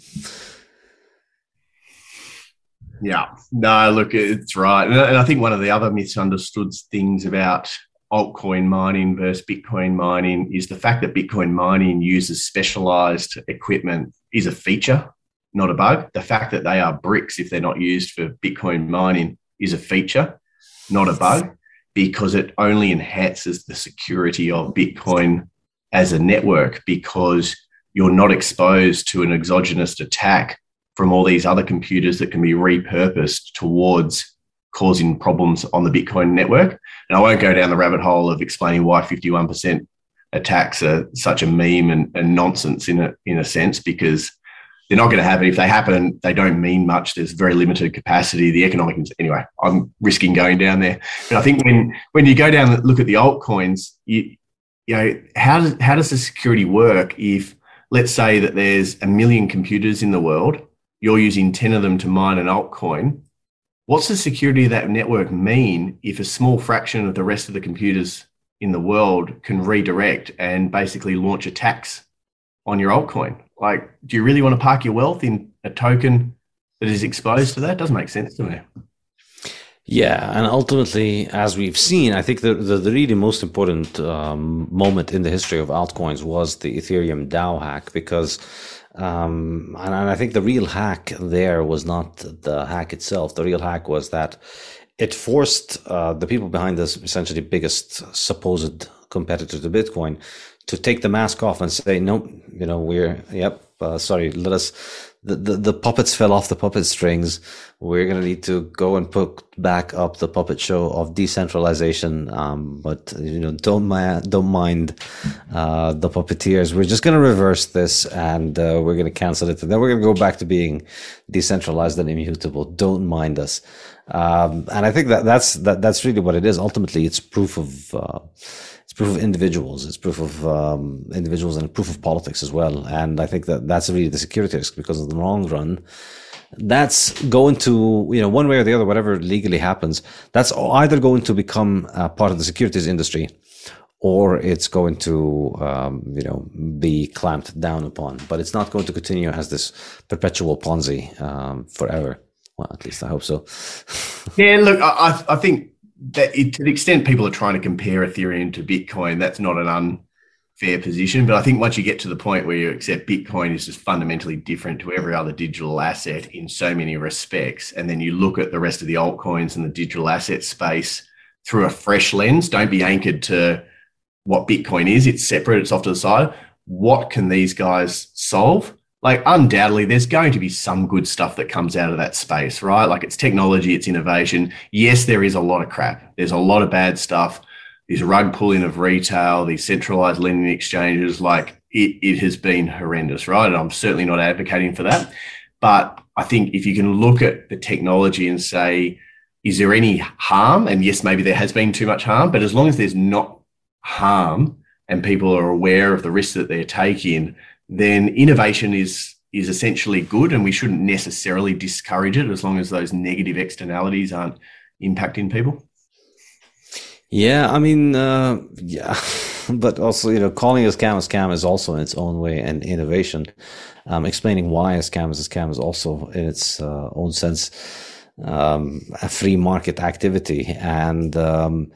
Yeah, no, look, it's right. And I think one of the other misunderstood things about altcoin mining versus Bitcoin mining is the fact that Bitcoin mining uses specialized equipment is a feature, not a bug. The fact that they are bricks, if they're not used for Bitcoin mining, is a feature, not a bug, because it only enhances the security of Bitcoin as a network because you're not exposed to an exogenous attack from all these other computers that can be repurposed towards causing problems on the Bitcoin network. And I won't go down the rabbit hole of explaining why 51% attacks are such a meme and, and nonsense in a, in a sense, because they're not going to happen. If they happen, they don't mean much. There's very limited capacity. The economic, anyway, I'm risking going down there. But I think when, when you go down and look at the altcoins, you, you know, how does, how does the security work if, let's say that there's a million computers in the world, you're using 10 of them to mine an altcoin What's the security of that network mean if a small fraction of the rest of the computers in the world can redirect and basically launch attacks on your altcoin? Like, do you really want to park your wealth in a token that is exposed to that? Doesn't make sense to me. Yeah, and ultimately, as we've seen, I think the the, the really most important um, moment in the history of altcoins was the Ethereum DAO hack because um, and, and I think the real hack there was not the hack itself. The real hack was that it forced uh, the people behind this essentially biggest supposed competitor to Bitcoin to take the mask off and say, no, you know, we're, yep, uh, sorry, let us the, the, the puppets fell off the puppet strings. We're going to need to go and put back up the puppet show of decentralization. Um, but you know, don't mind, don't mind, uh, the puppeteers. We're just going to reverse this and, uh, we're going to cancel it. And then we're going to go back to being decentralized and immutable. Don't mind us. Um, and I think that that's, that, that's really what it is. Ultimately, it's proof of, uh, proof of individuals. It's proof of um, individuals and proof of politics as well. And I think that that's really the security risk because in the long run, that's going to, you know, one way or the other, whatever legally happens, that's either going to become part of the securities industry or it's going to, um, you know, be clamped down upon. But it's not going to continue as this perpetual Ponzi um, forever. Well, at least I hope so. yeah, look, I, I think that it, to the extent people are trying to compare Ethereum to Bitcoin, that's not an unfair position. But I think once you get to the point where you accept Bitcoin is just fundamentally different to every other digital asset in so many respects, and then you look at the rest of the altcoins and the digital asset space through a fresh lens, don't be anchored to what Bitcoin is. It's separate, it's off to the side. What can these guys solve? Like undoubtedly there's going to be some good stuff that comes out of that space right? Like it's technology it's innovation. Yes there is a lot of crap. There's a lot of bad stuff. This rug pulling of retail these centralized lending exchanges like it, it has been horrendous right? And i'm certainly not advocating for that. But i think if you can look at the technology and say is there any harm? And yes maybe there has been too much harm but as long as there's not harm and people are aware of the risks that they're taking then innovation is is essentially good, and we shouldn't necessarily discourage it as long as those negative externalities aren't impacting people. Yeah, I mean, uh, yeah, but also you know, calling a scam a scam is also in its own way an innovation. Um, explaining why a scam is a scam is also in its uh, own sense um, a free market activity, and um,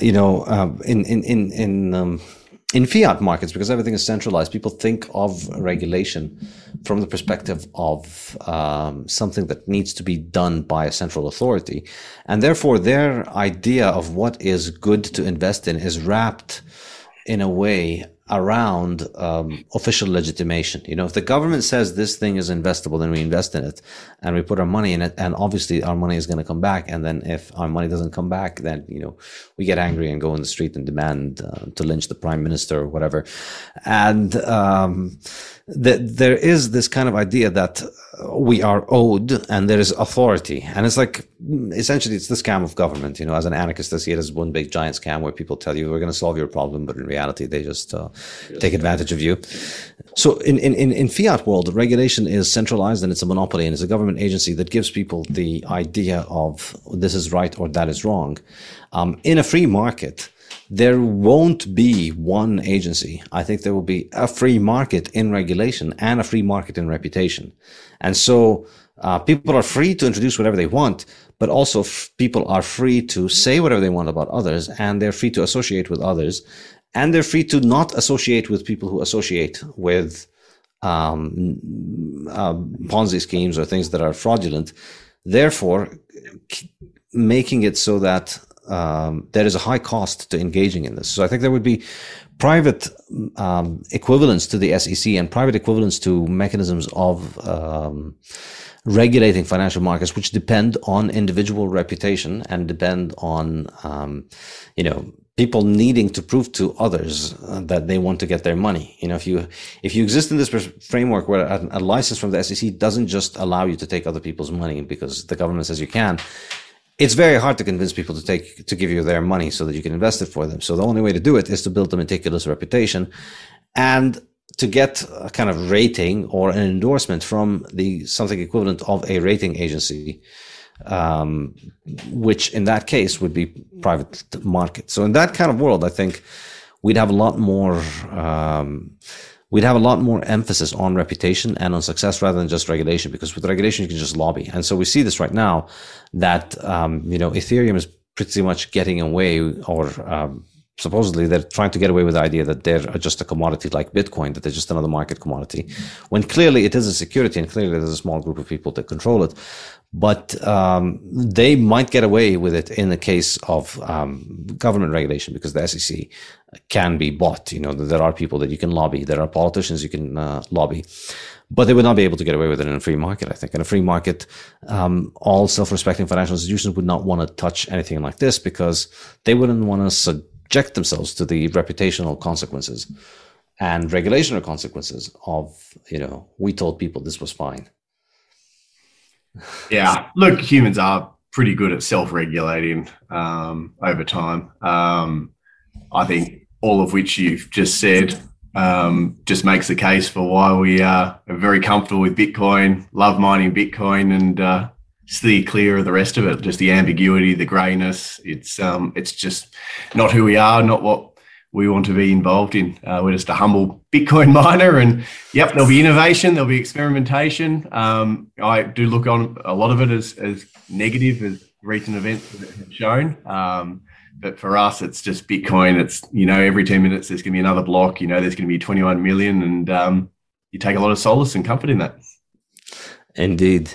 you know, um, in in in in um, in fiat markets, because everything is centralized, people think of regulation from the perspective of um, something that needs to be done by a central authority. And therefore, their idea of what is good to invest in is wrapped in a way around um, official legitimation. You know, if the government says this thing is investable, then we invest in it and we put our money in it. And obviously our money is going to come back. And then if our money doesn't come back, then, you know, we get angry and go in the street and demand uh, to lynch the prime minister or whatever. And, um, that there is this kind of idea that we are owed and there is authority. And it's like, essentially, it's the scam of government. You know, as an anarchist, I see it as one big giant scam where people tell you we're going to solve your problem, but in reality, they just uh, yes. take advantage of you. So in, in, in fiat world, regulation is centralized and it's a monopoly and it's a government agency that gives people the idea of this is right or that is wrong. Um, in a free market, there won't be one agency. I think there will be a free market in regulation and a free market in reputation. And so uh, people are free to introduce whatever they want, but also f- people are free to say whatever they want about others and they're free to associate with others and they're free to not associate with people who associate with um, uh, Ponzi schemes or things that are fraudulent. Therefore, making it so that um, there is a high cost to engaging in this. So I think there would be private um, equivalents to the SEC and private equivalents to mechanisms of um, regulating financial markets, which depend on individual reputation and depend on, um, you know, people needing to prove to others uh, that they want to get their money. You know, if you if you exist in this framework where a, a, license from the SEC doesn't just allow you to take other people's money because the government says you can, it's very hard to convince people to take to give you their money so that you can invest it for them. So the only way to do it is to build a meticulous reputation and to get a kind of rating or an endorsement from the something equivalent of a rating agency um, which in that case would be private market. So in that kind of world, I think we'd have a lot more. Um, we'd have a lot more emphasis on reputation and on success rather than just regulation because with regulation you can just lobby. And so we see this right now that um, you know ethereum is pretty much getting away or um, supposedly they're trying to get away with the idea that they're just a commodity like bitcoin that they're just another market commodity when clearly it is a security and clearly there's a small group of people that control it but um, they might get away with it in the case of um, government regulation because the SEC can be bought. You know, there are people that you can lobby, there are politicians you can uh, lobby, but they would not be able to get away with it in a free market. I think in a free market, um, all self-respecting financial institutions would not want to touch anything like this because they wouldn't want to subject themselves to the reputational consequences and regulational consequences of you know we told people this was fine yeah, look, humans are pretty good at self-regulating um, over time. Um, I think all of which you've just said um, just makes the case for why we are very comfortable with Bitcoin, love mining Bitcoin, and uh, steer clear of the rest of it. Just the ambiguity, the greyness. It's um, it's just not who we are, not what we want to be involved in. Uh, we're just a humble Bitcoin miner, and yep, there'll be innovation, there'll be experimentation. Um, I do look on a lot of it as, as negative, as recent events have shown. Um, but for us, it's just Bitcoin. It's you know every ten minutes there's going to be another block. You know there's going to be 21 million, and um, you take a lot of solace and comfort in that. Indeed,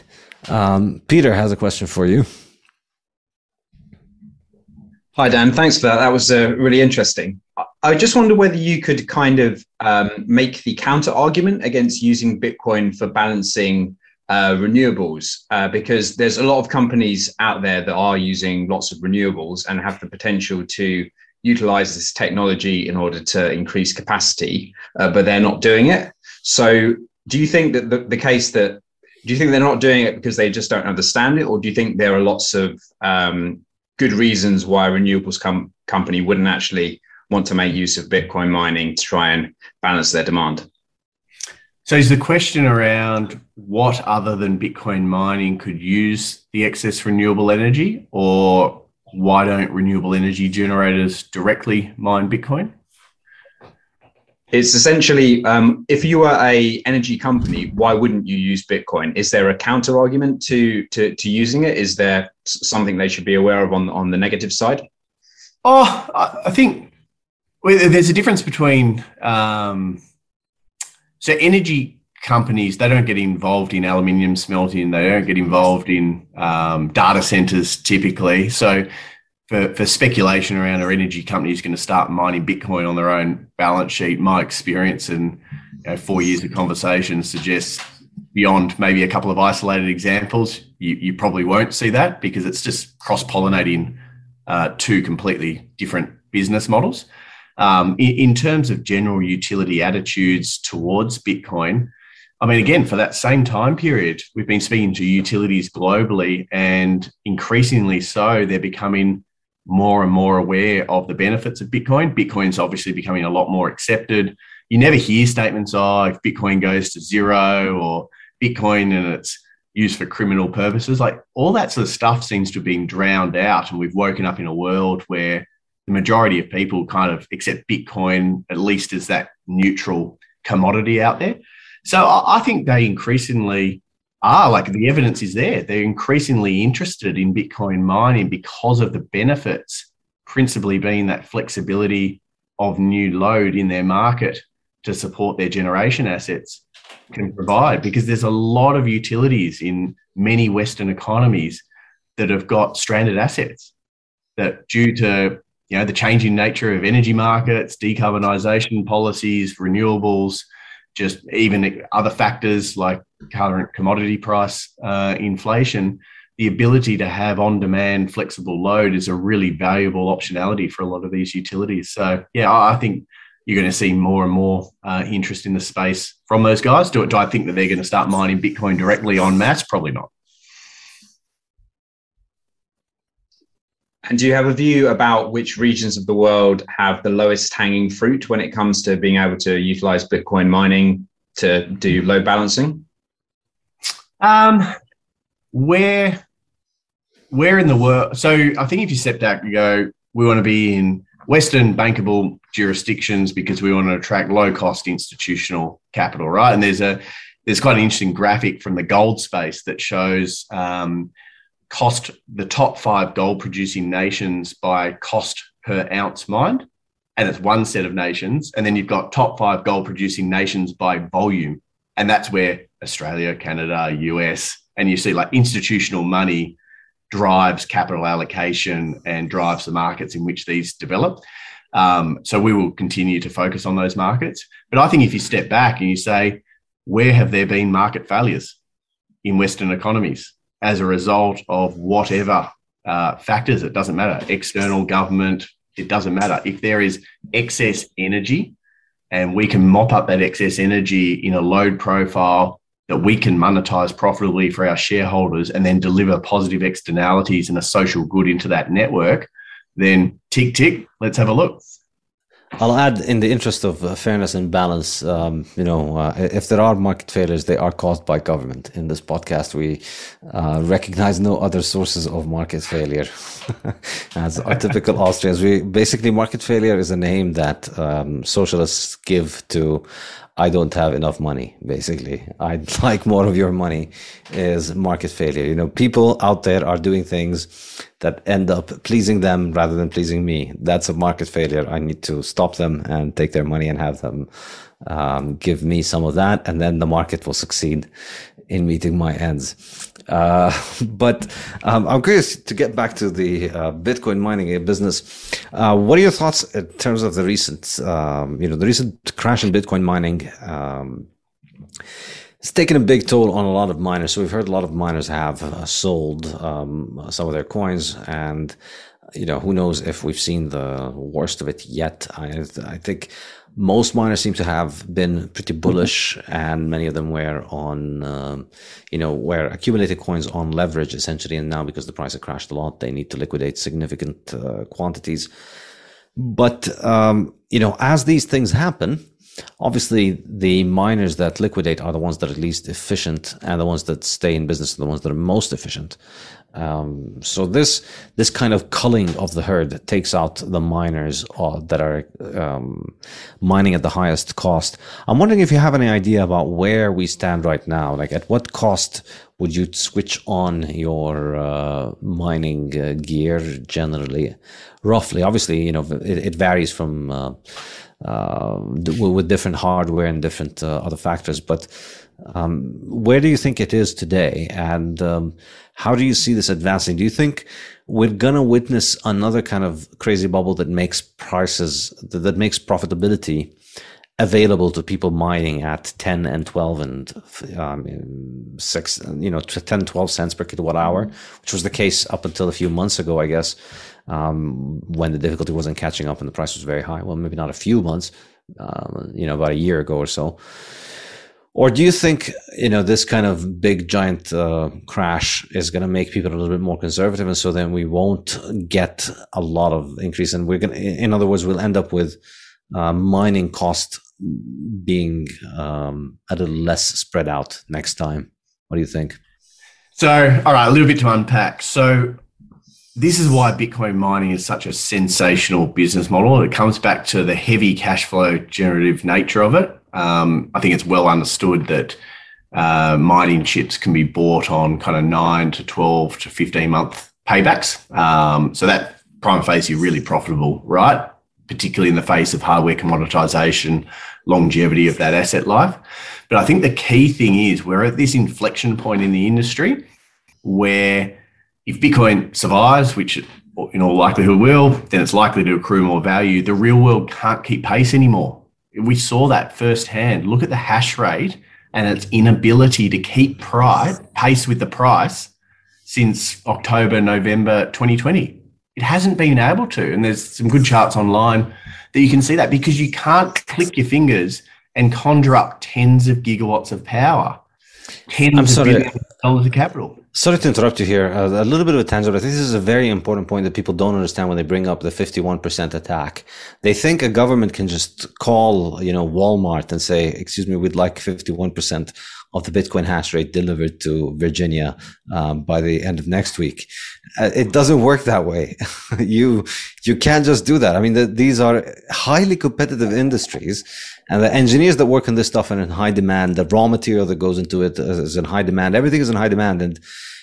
um, Peter has a question for you. Hi, Dan. Thanks for that. That was uh, really interesting. I just wonder whether you could kind of um, make the counter argument against using Bitcoin for balancing uh, renewables, uh, because there's a lot of companies out there that are using lots of renewables and have the potential to utilize this technology in order to increase capacity, uh, but they're not doing it. So, do you think that the, the case that do you think they're not doing it because they just don't understand it, or do you think there are lots of um, good reasons why a renewables com- company wouldn't actually want to make use of Bitcoin mining to try and balance their demand. So, is the question around what other than Bitcoin mining could use the excess renewable energy, or why don't renewable energy generators directly mine Bitcoin? It's essentially um, if you are a energy company, why wouldn't you use Bitcoin? Is there a counter argument to, to to using it? Is there something they should be aware of on on the negative side? Oh, I think there's a difference between um, so energy companies they don't get involved in aluminium smelting they don't get involved in um, data centers typically so for, for speculation around our energy company is going to start mining bitcoin on their own balance sheet my experience and you know, four years of conversation suggests beyond maybe a couple of isolated examples you, you probably won't see that because it's just cross-pollinating uh, two completely different business models. Um, in, in terms of general utility attitudes towards Bitcoin, I mean, again, for that same time period, we've been speaking to utilities globally, and increasingly so, they're becoming more and more aware of the benefits of Bitcoin. Bitcoin's obviously becoming a lot more accepted. You never hear statements, oh, if Bitcoin goes to zero or Bitcoin and it's used for criminal purposes. Like all that sort of stuff seems to have been drowned out. And we've woken up in a world where the majority of people kind of accept Bitcoin at least as that neutral commodity out there. So I think they increasingly are like the evidence is there. They're increasingly interested in Bitcoin mining because of the benefits, principally being that flexibility of new load in their market to support their generation assets can provide because there's a lot of utilities in many Western economies that have got stranded assets that due to you know the changing nature of energy markets, decarbonisation policies, renewables, just even other factors like current commodity price uh, inflation, the ability to have on-demand flexible load is a really valuable optionality for a lot of these utilities. So yeah, I think you're going to see more and more uh, interest in the space from those guys. Do, do I think that they're going to start mining Bitcoin directly on mass? Probably not. And do you have a view about which regions of the world have the lowest hanging fruit when it comes to being able to utilize Bitcoin mining to do load balancing? Um, where, where in the world? So I think if you step back and go, we want to be in Western bankable jurisdictions because we want to attract low cost institutional capital, right? And there's a there's quite an interesting graphic from the gold space that shows um, cost the top five gold producing nations by cost per ounce mined. And it's one set of nations. And then you've got top five gold producing nations by volume. And that's where Australia, Canada, US, and you see like institutional money drives capital allocation and drives the markets in which these develop. Um, so we will continue to focus on those markets. But I think if you step back and you say, where have there been market failures in Western economies? as a result of whatever uh, factors. It doesn't matter. External government, it doesn't matter. If there is excess energy and we can mop up that excess energy in a load profile that we can monetize profitably for our shareholders and then deliver positive externalities and a social good into that network, then tick, tick, let's have a look. I'll add, in the interest of uh, fairness and balance, um, you know, uh, if there are market failures, they are caused by government. In this podcast, we uh, recognize no other sources of market failure. As our typical Austrians, we basically market failure is a name that um, socialists give to I don't have enough money, basically. I'd like more of your money is market failure. You know, people out there are doing things that end up pleasing them rather than pleasing me. That's a market failure. I need to stop them and take their money and have them um, give me some of that. And then the market will succeed in meeting my ends. Uh, but um, I'm curious to get back to the uh, Bitcoin mining business. Uh, what are your thoughts in terms of the recent, um, you know, the recent crash in Bitcoin mining? Um, it's taken a big toll on a lot of miners. So we've heard a lot of miners have uh, sold um, some of their coins, and you know, who knows if we've seen the worst of it yet. I, I think most miners seem to have been pretty bullish, and many of them were on, um, you know, were accumulated coins on leverage essentially. And now, because the price has crashed a lot, they need to liquidate significant uh, quantities. But um, you know, as these things happen, obviously the miners that liquidate are the ones that are least efficient, and the ones that stay in business are the ones that are most efficient. Um, so this this kind of culling of the herd takes out the miners uh, that are um, mining at the highest cost. I'm wondering if you have any idea about where we stand right now. Like, at what cost would you switch on your uh, mining uh, gear generally, roughly? Obviously, you know it, it varies from uh, uh, with different hardware and different uh, other factors, but um, where do you think it is today? And um, how do you see this advancing? Do you think we're going to witness another kind of crazy bubble that makes prices, that makes profitability available to people mining at 10 and 12 and um, 6, you know, 10, 12 cents per kilowatt hour, which was the case up until a few months ago, I guess, um, when the difficulty wasn't catching up and the price was very high. Well, maybe not a few months, uh, you know, about a year ago or so. Or do you think you know this kind of big giant uh, crash is going to make people a little bit more conservative, and so then we won't get a lot of increase, and we're going, in other words, we'll end up with uh, mining cost being um, a little less spread out next time. What do you think? So, all right, a little bit to unpack. So, this is why Bitcoin mining is such a sensational business model. It comes back to the heavy cash flow generative nature of it. Um, I think it's well understood that uh, mining chips can be bought on kind of nine to 12 to 15 month paybacks. Um, so that prima facie really profitable, right? Particularly in the face of hardware commoditization, longevity of that asset life. But I think the key thing is we're at this inflection point in the industry where if Bitcoin survives, which in all likelihood will, then it's likely to accrue more value. The real world can't keep pace anymore. We saw that firsthand. Look at the hash rate and its inability to keep price pace with the price since October, November 2020. It hasn't been able to. And there's some good charts online that you can see that because you can't click your fingers and conjure up tens of gigawatts of power, 10s I'm sorry. of billions of dollars of capital. Sorry to interrupt you here. Uh, a little bit of a tangent. but I think this is a very important point that people don't understand when they bring up the 51% attack. They think a government can just call, you know, Walmart and say, excuse me, we'd like 51% of the Bitcoin hash rate delivered to Virginia um, by the end of next week. Uh, it doesn't work that way. you, you can't just do that. I mean, the, these are highly competitive industries and the engineers that work on this stuff are in high demand. The raw material that goes into it is in high demand. Everything is in high demand. And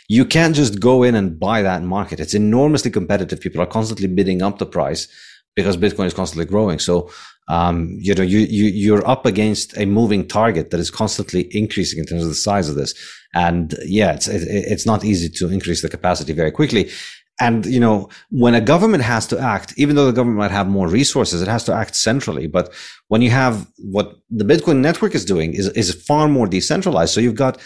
you can't just go in and buy that market. It's enormously competitive. People are constantly bidding up the price because Bitcoin is constantly growing. So, um, you know, you, you, you're up against a moving target that is constantly increasing in terms of the size of this. And yeah, it's, it, it's not easy to increase the capacity very quickly. And, you know, when a government has to act, even though the government might have more resources, it has to act centrally. But when you have what the Bitcoin network is doing is, is far more decentralized. So you've got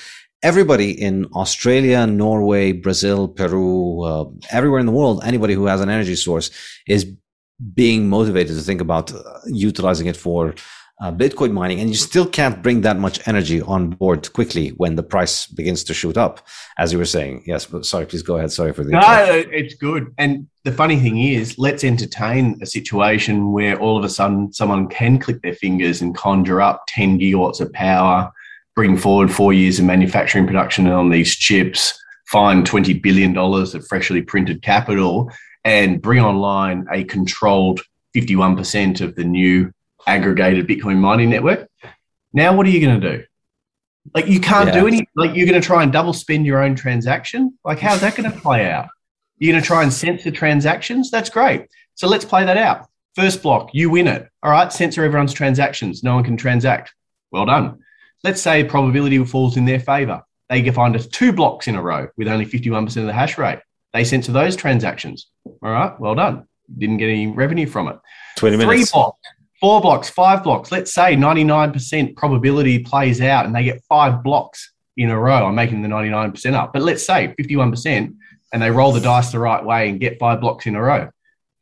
everybody in Australia, Norway, Brazil, Peru, uh, everywhere in the world, anybody who has an energy source is being motivated to think about uh, utilizing it for uh, Bitcoin mining, and you still can't bring that much energy on board quickly when the price begins to shoot up, as you were saying. Yes, but sorry, please go ahead. Sorry for the. No, it's good. And the funny thing is, let's entertain a situation where all of a sudden someone can click their fingers and conjure up 10 gigawatts of power, bring forward four years of manufacturing production on these chips, find $20 billion of freshly printed capital, and bring online a controlled 51% of the new aggregated Bitcoin mining network. Now, what are you going to do? Like, you can't yeah. do any, like, you're going to try and double spend your own transaction. Like, how's that going to play out? You're going to try and censor transactions? That's great. So let's play that out. First block, you win it. All right, censor everyone's transactions. No one can transact. Well done. Let's say probability falls in their favor. They find us two blocks in a row with only 51% of the hash rate. They censor those transactions. All right, well done. Didn't get any revenue from it. 20 minutes. Three blocks, four blocks, five blocks. Let's say 99% probability plays out and they get five blocks in a row. I'm making the 99% up, but let's say 51% and they roll the dice the right way and get five blocks in a row.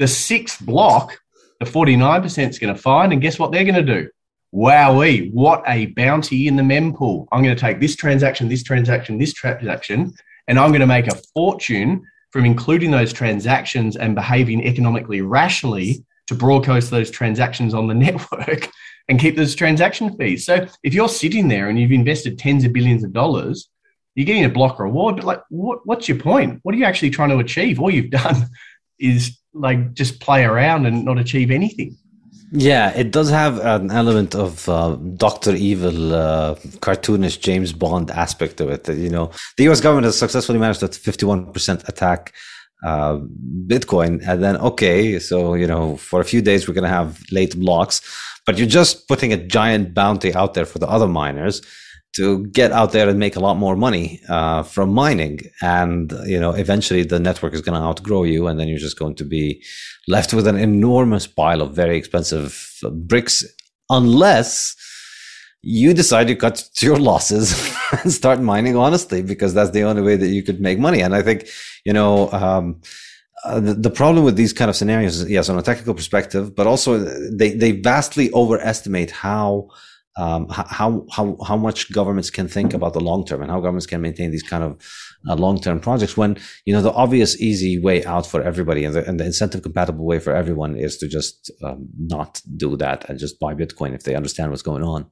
The sixth block, the 49% is going to find, and guess what they're going to do? Wowee, what a bounty in the mempool. I'm going to take this transaction, this transaction, this transaction, and I'm going to make a fortune from including those transactions and behaving economically rationally to broadcast those transactions on the network and keep those transaction fees. So if you're sitting there and you've invested tens of billions of dollars, you're getting a block reward, but like, what, what's your point? What are you actually trying to achieve? All you've done is like just play around and not achieve anything. Yeah, it does have an element of uh, Doctor Evil, uh, cartoonish James Bond aspect to it. You know, the U.S. government has successfully managed a 51% attack uh, Bitcoin, and then okay, so you know, for a few days we're going to have late blocks, but you're just putting a giant bounty out there for the other miners to get out there and make a lot more money uh, from mining. And, you know, eventually the network is going to outgrow you. And then you're just going to be left with an enormous pile of very expensive bricks, unless you decide to cut your losses and start mining honestly, because that's the only way that you could make money. And I think, you know, um, uh, the, the, problem with these kind of scenarios is, yes, on a technical perspective, but also they, they vastly overestimate how um, how how how much governments can think about the long term and how governments can maintain these kind of uh, long term projects when you know the obvious easy way out for everybody and the, and the incentive compatible way for everyone is to just um, not do that and just buy Bitcoin if they understand what's going on.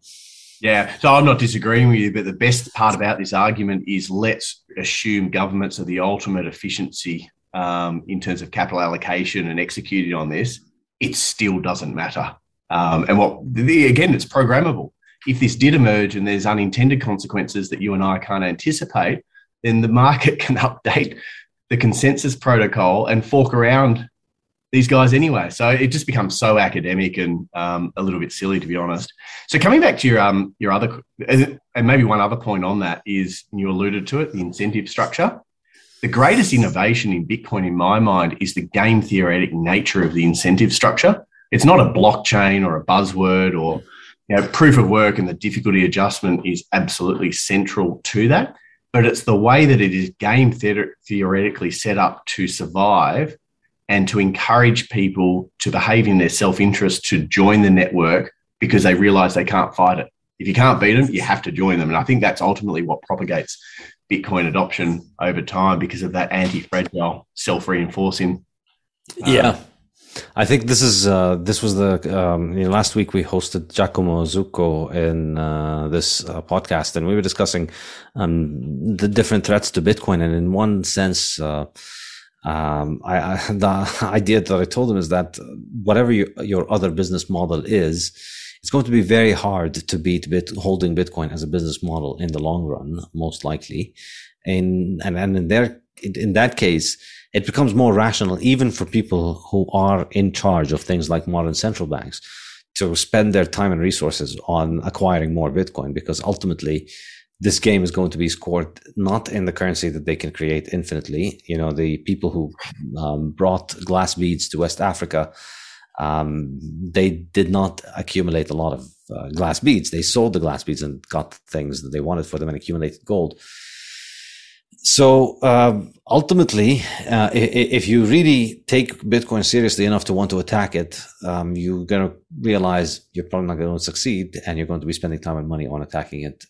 Yeah, so I'm not disagreeing with you, but the best part about this argument is let's assume governments are the ultimate efficiency um, in terms of capital allocation and executing on this. It still doesn't matter um, and what the, again, it's programmable. if this did emerge and there's unintended consequences that you and I can't anticipate, then the market can update the consensus protocol and fork around these guys anyway. So it just becomes so academic and um, a little bit silly, to be honest. So coming back to your um, your other and maybe one other point on that is you alluded to it, the incentive structure. The greatest innovation in Bitcoin, in my mind, is the game theoretic nature of the incentive structure. It's not a blockchain or a buzzword or you know, proof of work and the difficulty adjustment is absolutely central to that. But it's the way that it is game theoretically set up to survive and to encourage people to behave in their self interest to join the network because they realize they can't fight it. If you can't beat them, you have to join them. And I think that's ultimately what propagates Bitcoin adoption over time because of that anti fragile, self reinforcing. Yeah. I think this is uh, this was the um, you know, last week we hosted Giacomo Zucco in uh, this uh, podcast, and we were discussing um, the different threats to Bitcoin. And in one sense, uh, um, I, I, the idea that I told him is that whatever you, your other business model is, it's going to be very hard to beat bit, holding Bitcoin as a business model in the long run, most likely. And, and, and in their, in that case, it becomes more rational, even for people who are in charge of things like modern central banks to spend their time and resources on acquiring more Bitcoin, because ultimately this game is going to be scored not in the currency that they can create infinitely. You know, the people who um, brought glass beads to West Africa, um, they did not accumulate a lot of uh, glass beads. They sold the glass beads and got things that they wanted for them and accumulated gold. So uh, ultimately, uh, if you really take Bitcoin seriously enough to want to attack it, um, you're going to realize you're probably not going to succeed, and you're going to be spending time and money on attacking it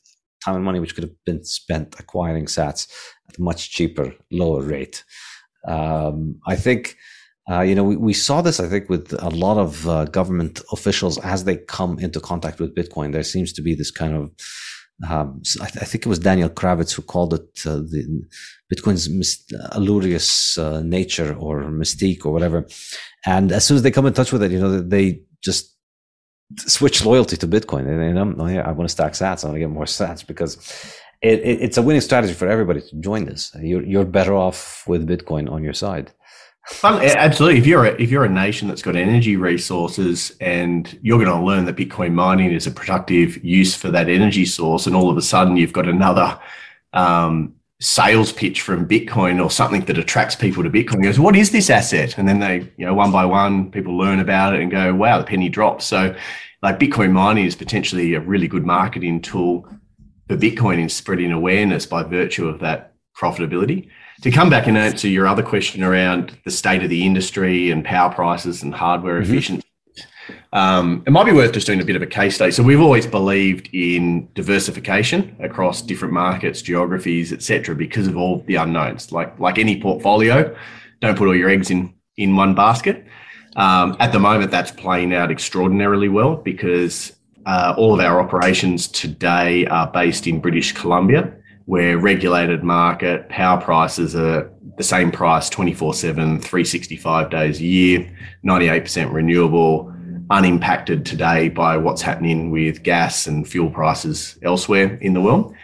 time and money which could have been spent acquiring sats at a much cheaper, lower rate. Um, I think, uh, you know, we, we saw this, I think, with a lot of uh, government officials as they come into contact with Bitcoin. There seems to be this kind of, um, I, th- I, think it was Daniel Krawisz who called it uh, the Bitcoin's allurious uh, nature or mystique or whatever. And as soon as they come in touch with it, you know, they just switch loyalty to Bitcoin. And, I'm, oh I want to stack sats. I want to get more sats because it, it, it's a winning strategy for everybody to join this. You're, you're better off with Bitcoin on your side. absolutely. If you're a, if you're a nation that's got energy resources and you're going to learn that Bitcoin mining is a productive use for that energy source, and all of a sudden you've got another um, sales pitch from Bitcoin or something that attracts people to Bitcoin. Goes, what is this asset? And then they, you know, one by one, people learn about it and go, wow, the penny drops. So, like Bitcoin mining is potentially a really good marketing tool for Bitcoin in spreading awareness by virtue of that profitability. To come back and answer your other question around the state of the industry and power prices and hardware mm-hmm. efficiency, um, it might be worth just doing a bit of a case study. So we've always believed in diversification across different markets, geographies, etc., because of all the unknowns. Like like any portfolio, don't put all your eggs in in one basket. Um, at the moment, that's playing out extraordinarily well because uh, all of our operations today are based in British Columbia, where regulated market power prices are the same price 24 7, 365 days a year, 98% renewable unimpacted today by what's happening with gas and fuel prices elsewhere in the world.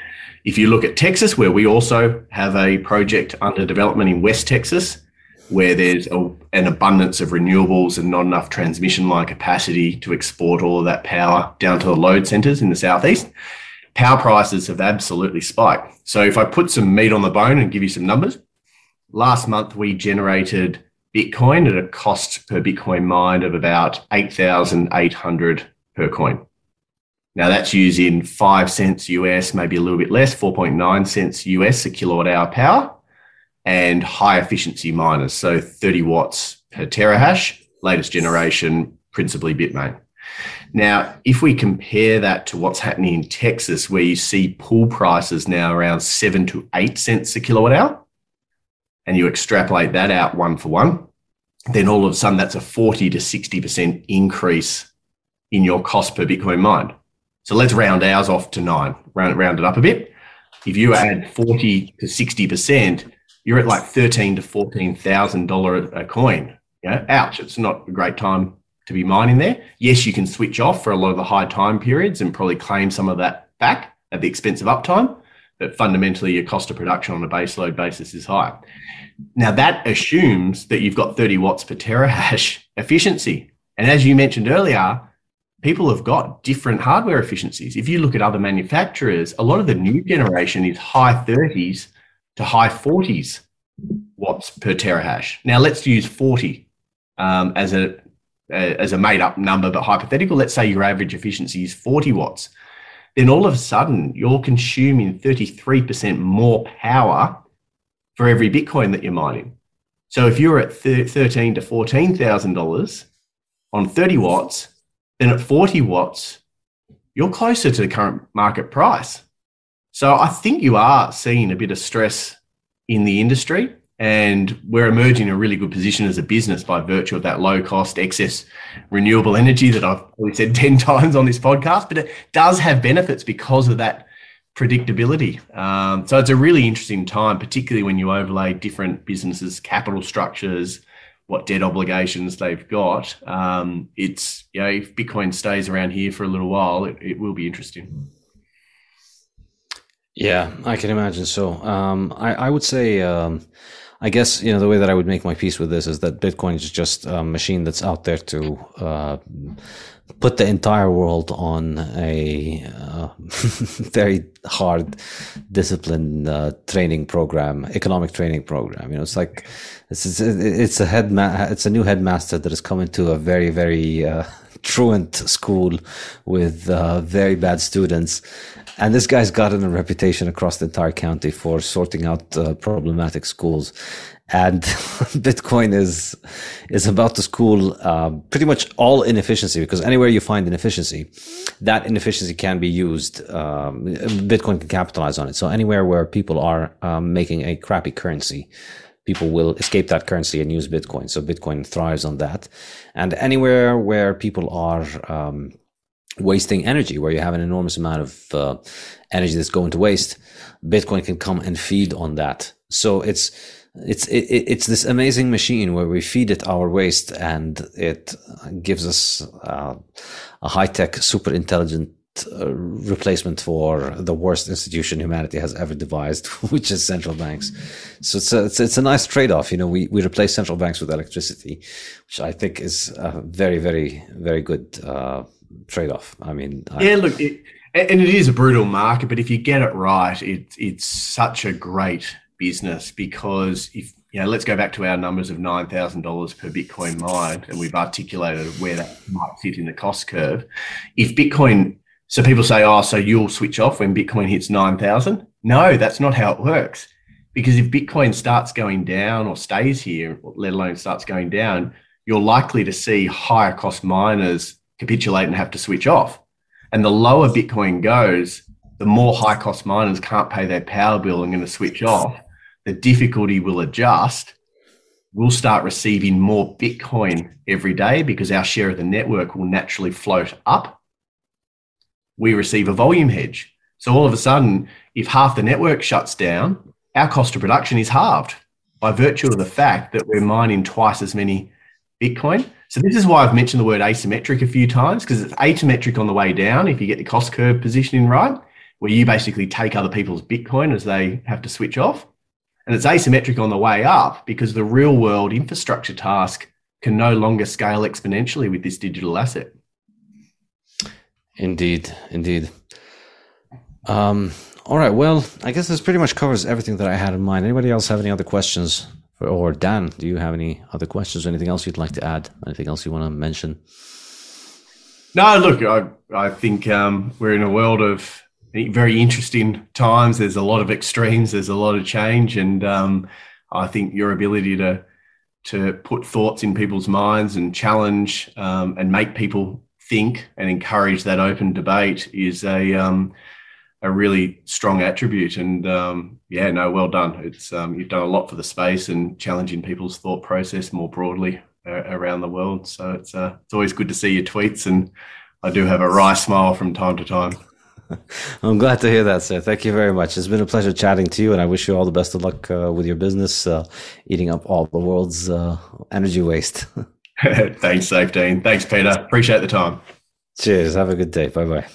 If you look at Texas, where we also have a project under development in West Texas, where there's a, an abundance of renewables and not enough transmission line capacity to export all of that power down to the load centers in the southeast, power prices have absolutely spiked. So if I put some meat on the bone and give you some numbers, last month we generated Bitcoin at a cost per Bitcoin mined of about 8,800 per coin. Now that's using five cents US, maybe a little bit less, 4.9 cents US a kilowatt hour power and high efficiency miners. So 30 watts per terahash, latest generation, principally Bitmain. Now, if we compare that to what's happening in Texas, where you see pool prices now around seven to eight cents a kilowatt hour, and you extrapolate that out one for one, then all of a sudden that's a 40 to 60% increase in your cost per Bitcoin mined. So let's round ours off to nine, round, round it up a bit. If you add 40 to 60%, you're at like thirteen to fourteen thousand dollar a coin. Know, ouch! It's not a great time to be mining there. Yes, you can switch off for a lot of the high time periods and probably claim some of that back at the expense of uptime, but fundamentally your cost of production on a base load basis is high. Now that assumes that you've got 30 watts per terahash efficiency. And as you mentioned earlier, people have got different hardware efficiencies. If you look at other manufacturers, a lot of the new generation is high 30s to high 40s watts per terahash. Now let's use 40 um, as a as a made up number, but hypothetical. Let's say your average efficiency is 40 watts. Then all of a sudden you're consuming 33% more power for every Bitcoin that you're mining. So if you're at thirteen to fourteen thousand dollars on 30 watts, then at 40 watts, you're closer to the current market price. So I think you are seeing a bit of stress in the industry, and we're emerging in a really good position as a business by virtue of that low cost excess renewable energy that I've probably said 10 times on this podcast, but it does have benefits because of that predictability. Um, so it's a really interesting time, particularly when you overlay different businesses' capital structures, what debt obligations they've got. Um, it's you know if Bitcoin stays around here for a little while, it, it will be interesting. Yeah, I can imagine so. Um, I, I would say. Um, I guess you know the way that I would make my peace with this is that Bitcoin is just a machine that's out there to uh, put the entire world on a uh, very hard discipline uh, training program economic training program. You know it's like it's it's, it's a head it's a new headmaster that is coming to a very very uh, truant school with uh, very bad students and this guy's gotten a reputation across the entire county for sorting out uh, problematic schools and Bitcoin is is about to school uh, pretty much all inefficiency because anywhere you find inefficiency, that inefficiency can be used. Um, Bitcoin can capitalize on it. So anywhere where people are um, making a crappy currency, people will escape that currency and use Bitcoin. So Bitcoin thrives on that. And anywhere where people are um, wasting energy, where you have an enormous amount of uh, energy that's going to waste, Bitcoin can come and feed on that. So it's it's it, it's this amazing machine where we feed it our waste and it gives us uh, a high tech, super intelligent uh, replacement for the worst institution humanity has ever devised, which is central banks. So it's a, it's, it's a nice trade off. You know, we, we replace central banks with electricity, which I think is a very, very, very good uh, trade off. I mean, yeah, look, it, and it is a brutal market, but if you get it right, it, it's such a great business because if you know, let's go back to our numbers of nine thousand dollars per Bitcoin mined, and we've articulated where that might sit in the cost curve. If Bitcoin, so people say, oh, so you'll switch off when Bitcoin hits nine thousand? No, that's not how it works. Because if Bitcoin starts going down or stays here, let alone starts going down, you're likely to see higher cost miners capitulate and have to switch off. And the lower Bitcoin goes, the more high cost miners can't pay their power bill and going to switch off the difficulty will adjust. We'll start receiving more Bitcoin every day because our share of the network will naturally float up. We receive a volume hedge. So all of a sudden, if half the network shuts down, our cost of production is halved by virtue of the fact that we're mining twice as many Bitcoin. So this is why I've mentioned the word asymmetric a few times because it's asymmetric on the way down if you get the cost curve positioning right, where you basically take other people's Bitcoin as they have to switch off. And it's asymmetric on the way up because the real world infrastructure task can no longer scale exponentially with this digital asset. Indeed, indeed. Um, all right. Well, I guess this pretty much covers everything that I had in mind. Anybody else have any other questions? Or Dan, do you have any other questions or anything else you'd like to add? Anything else you want to mention? No, look, I, I think um, we're in a world of very interesting times. There's a lot of extremes. There's a lot of change, and um, I think your ability to to put thoughts in people's minds and challenge um, and make people think and encourage that open debate is a um, a really strong attribute. And um, yeah, no, well done. It's um, you've done a lot for the space and challenging people's thought process more broadly uh, around the world. So it's uh, it's always good to see your tweets, and I do have a wry smile from time to time. I'm glad to hear that, sir. Thank you very much. It's been a pleasure chatting to you, and I wish you all the best of luck uh, with your business, uh, eating up all the world's uh, energy waste. Thanks, Saifedean. Thanks, Peter. Appreciate the time. Cheers. Have a good day. Bye bye.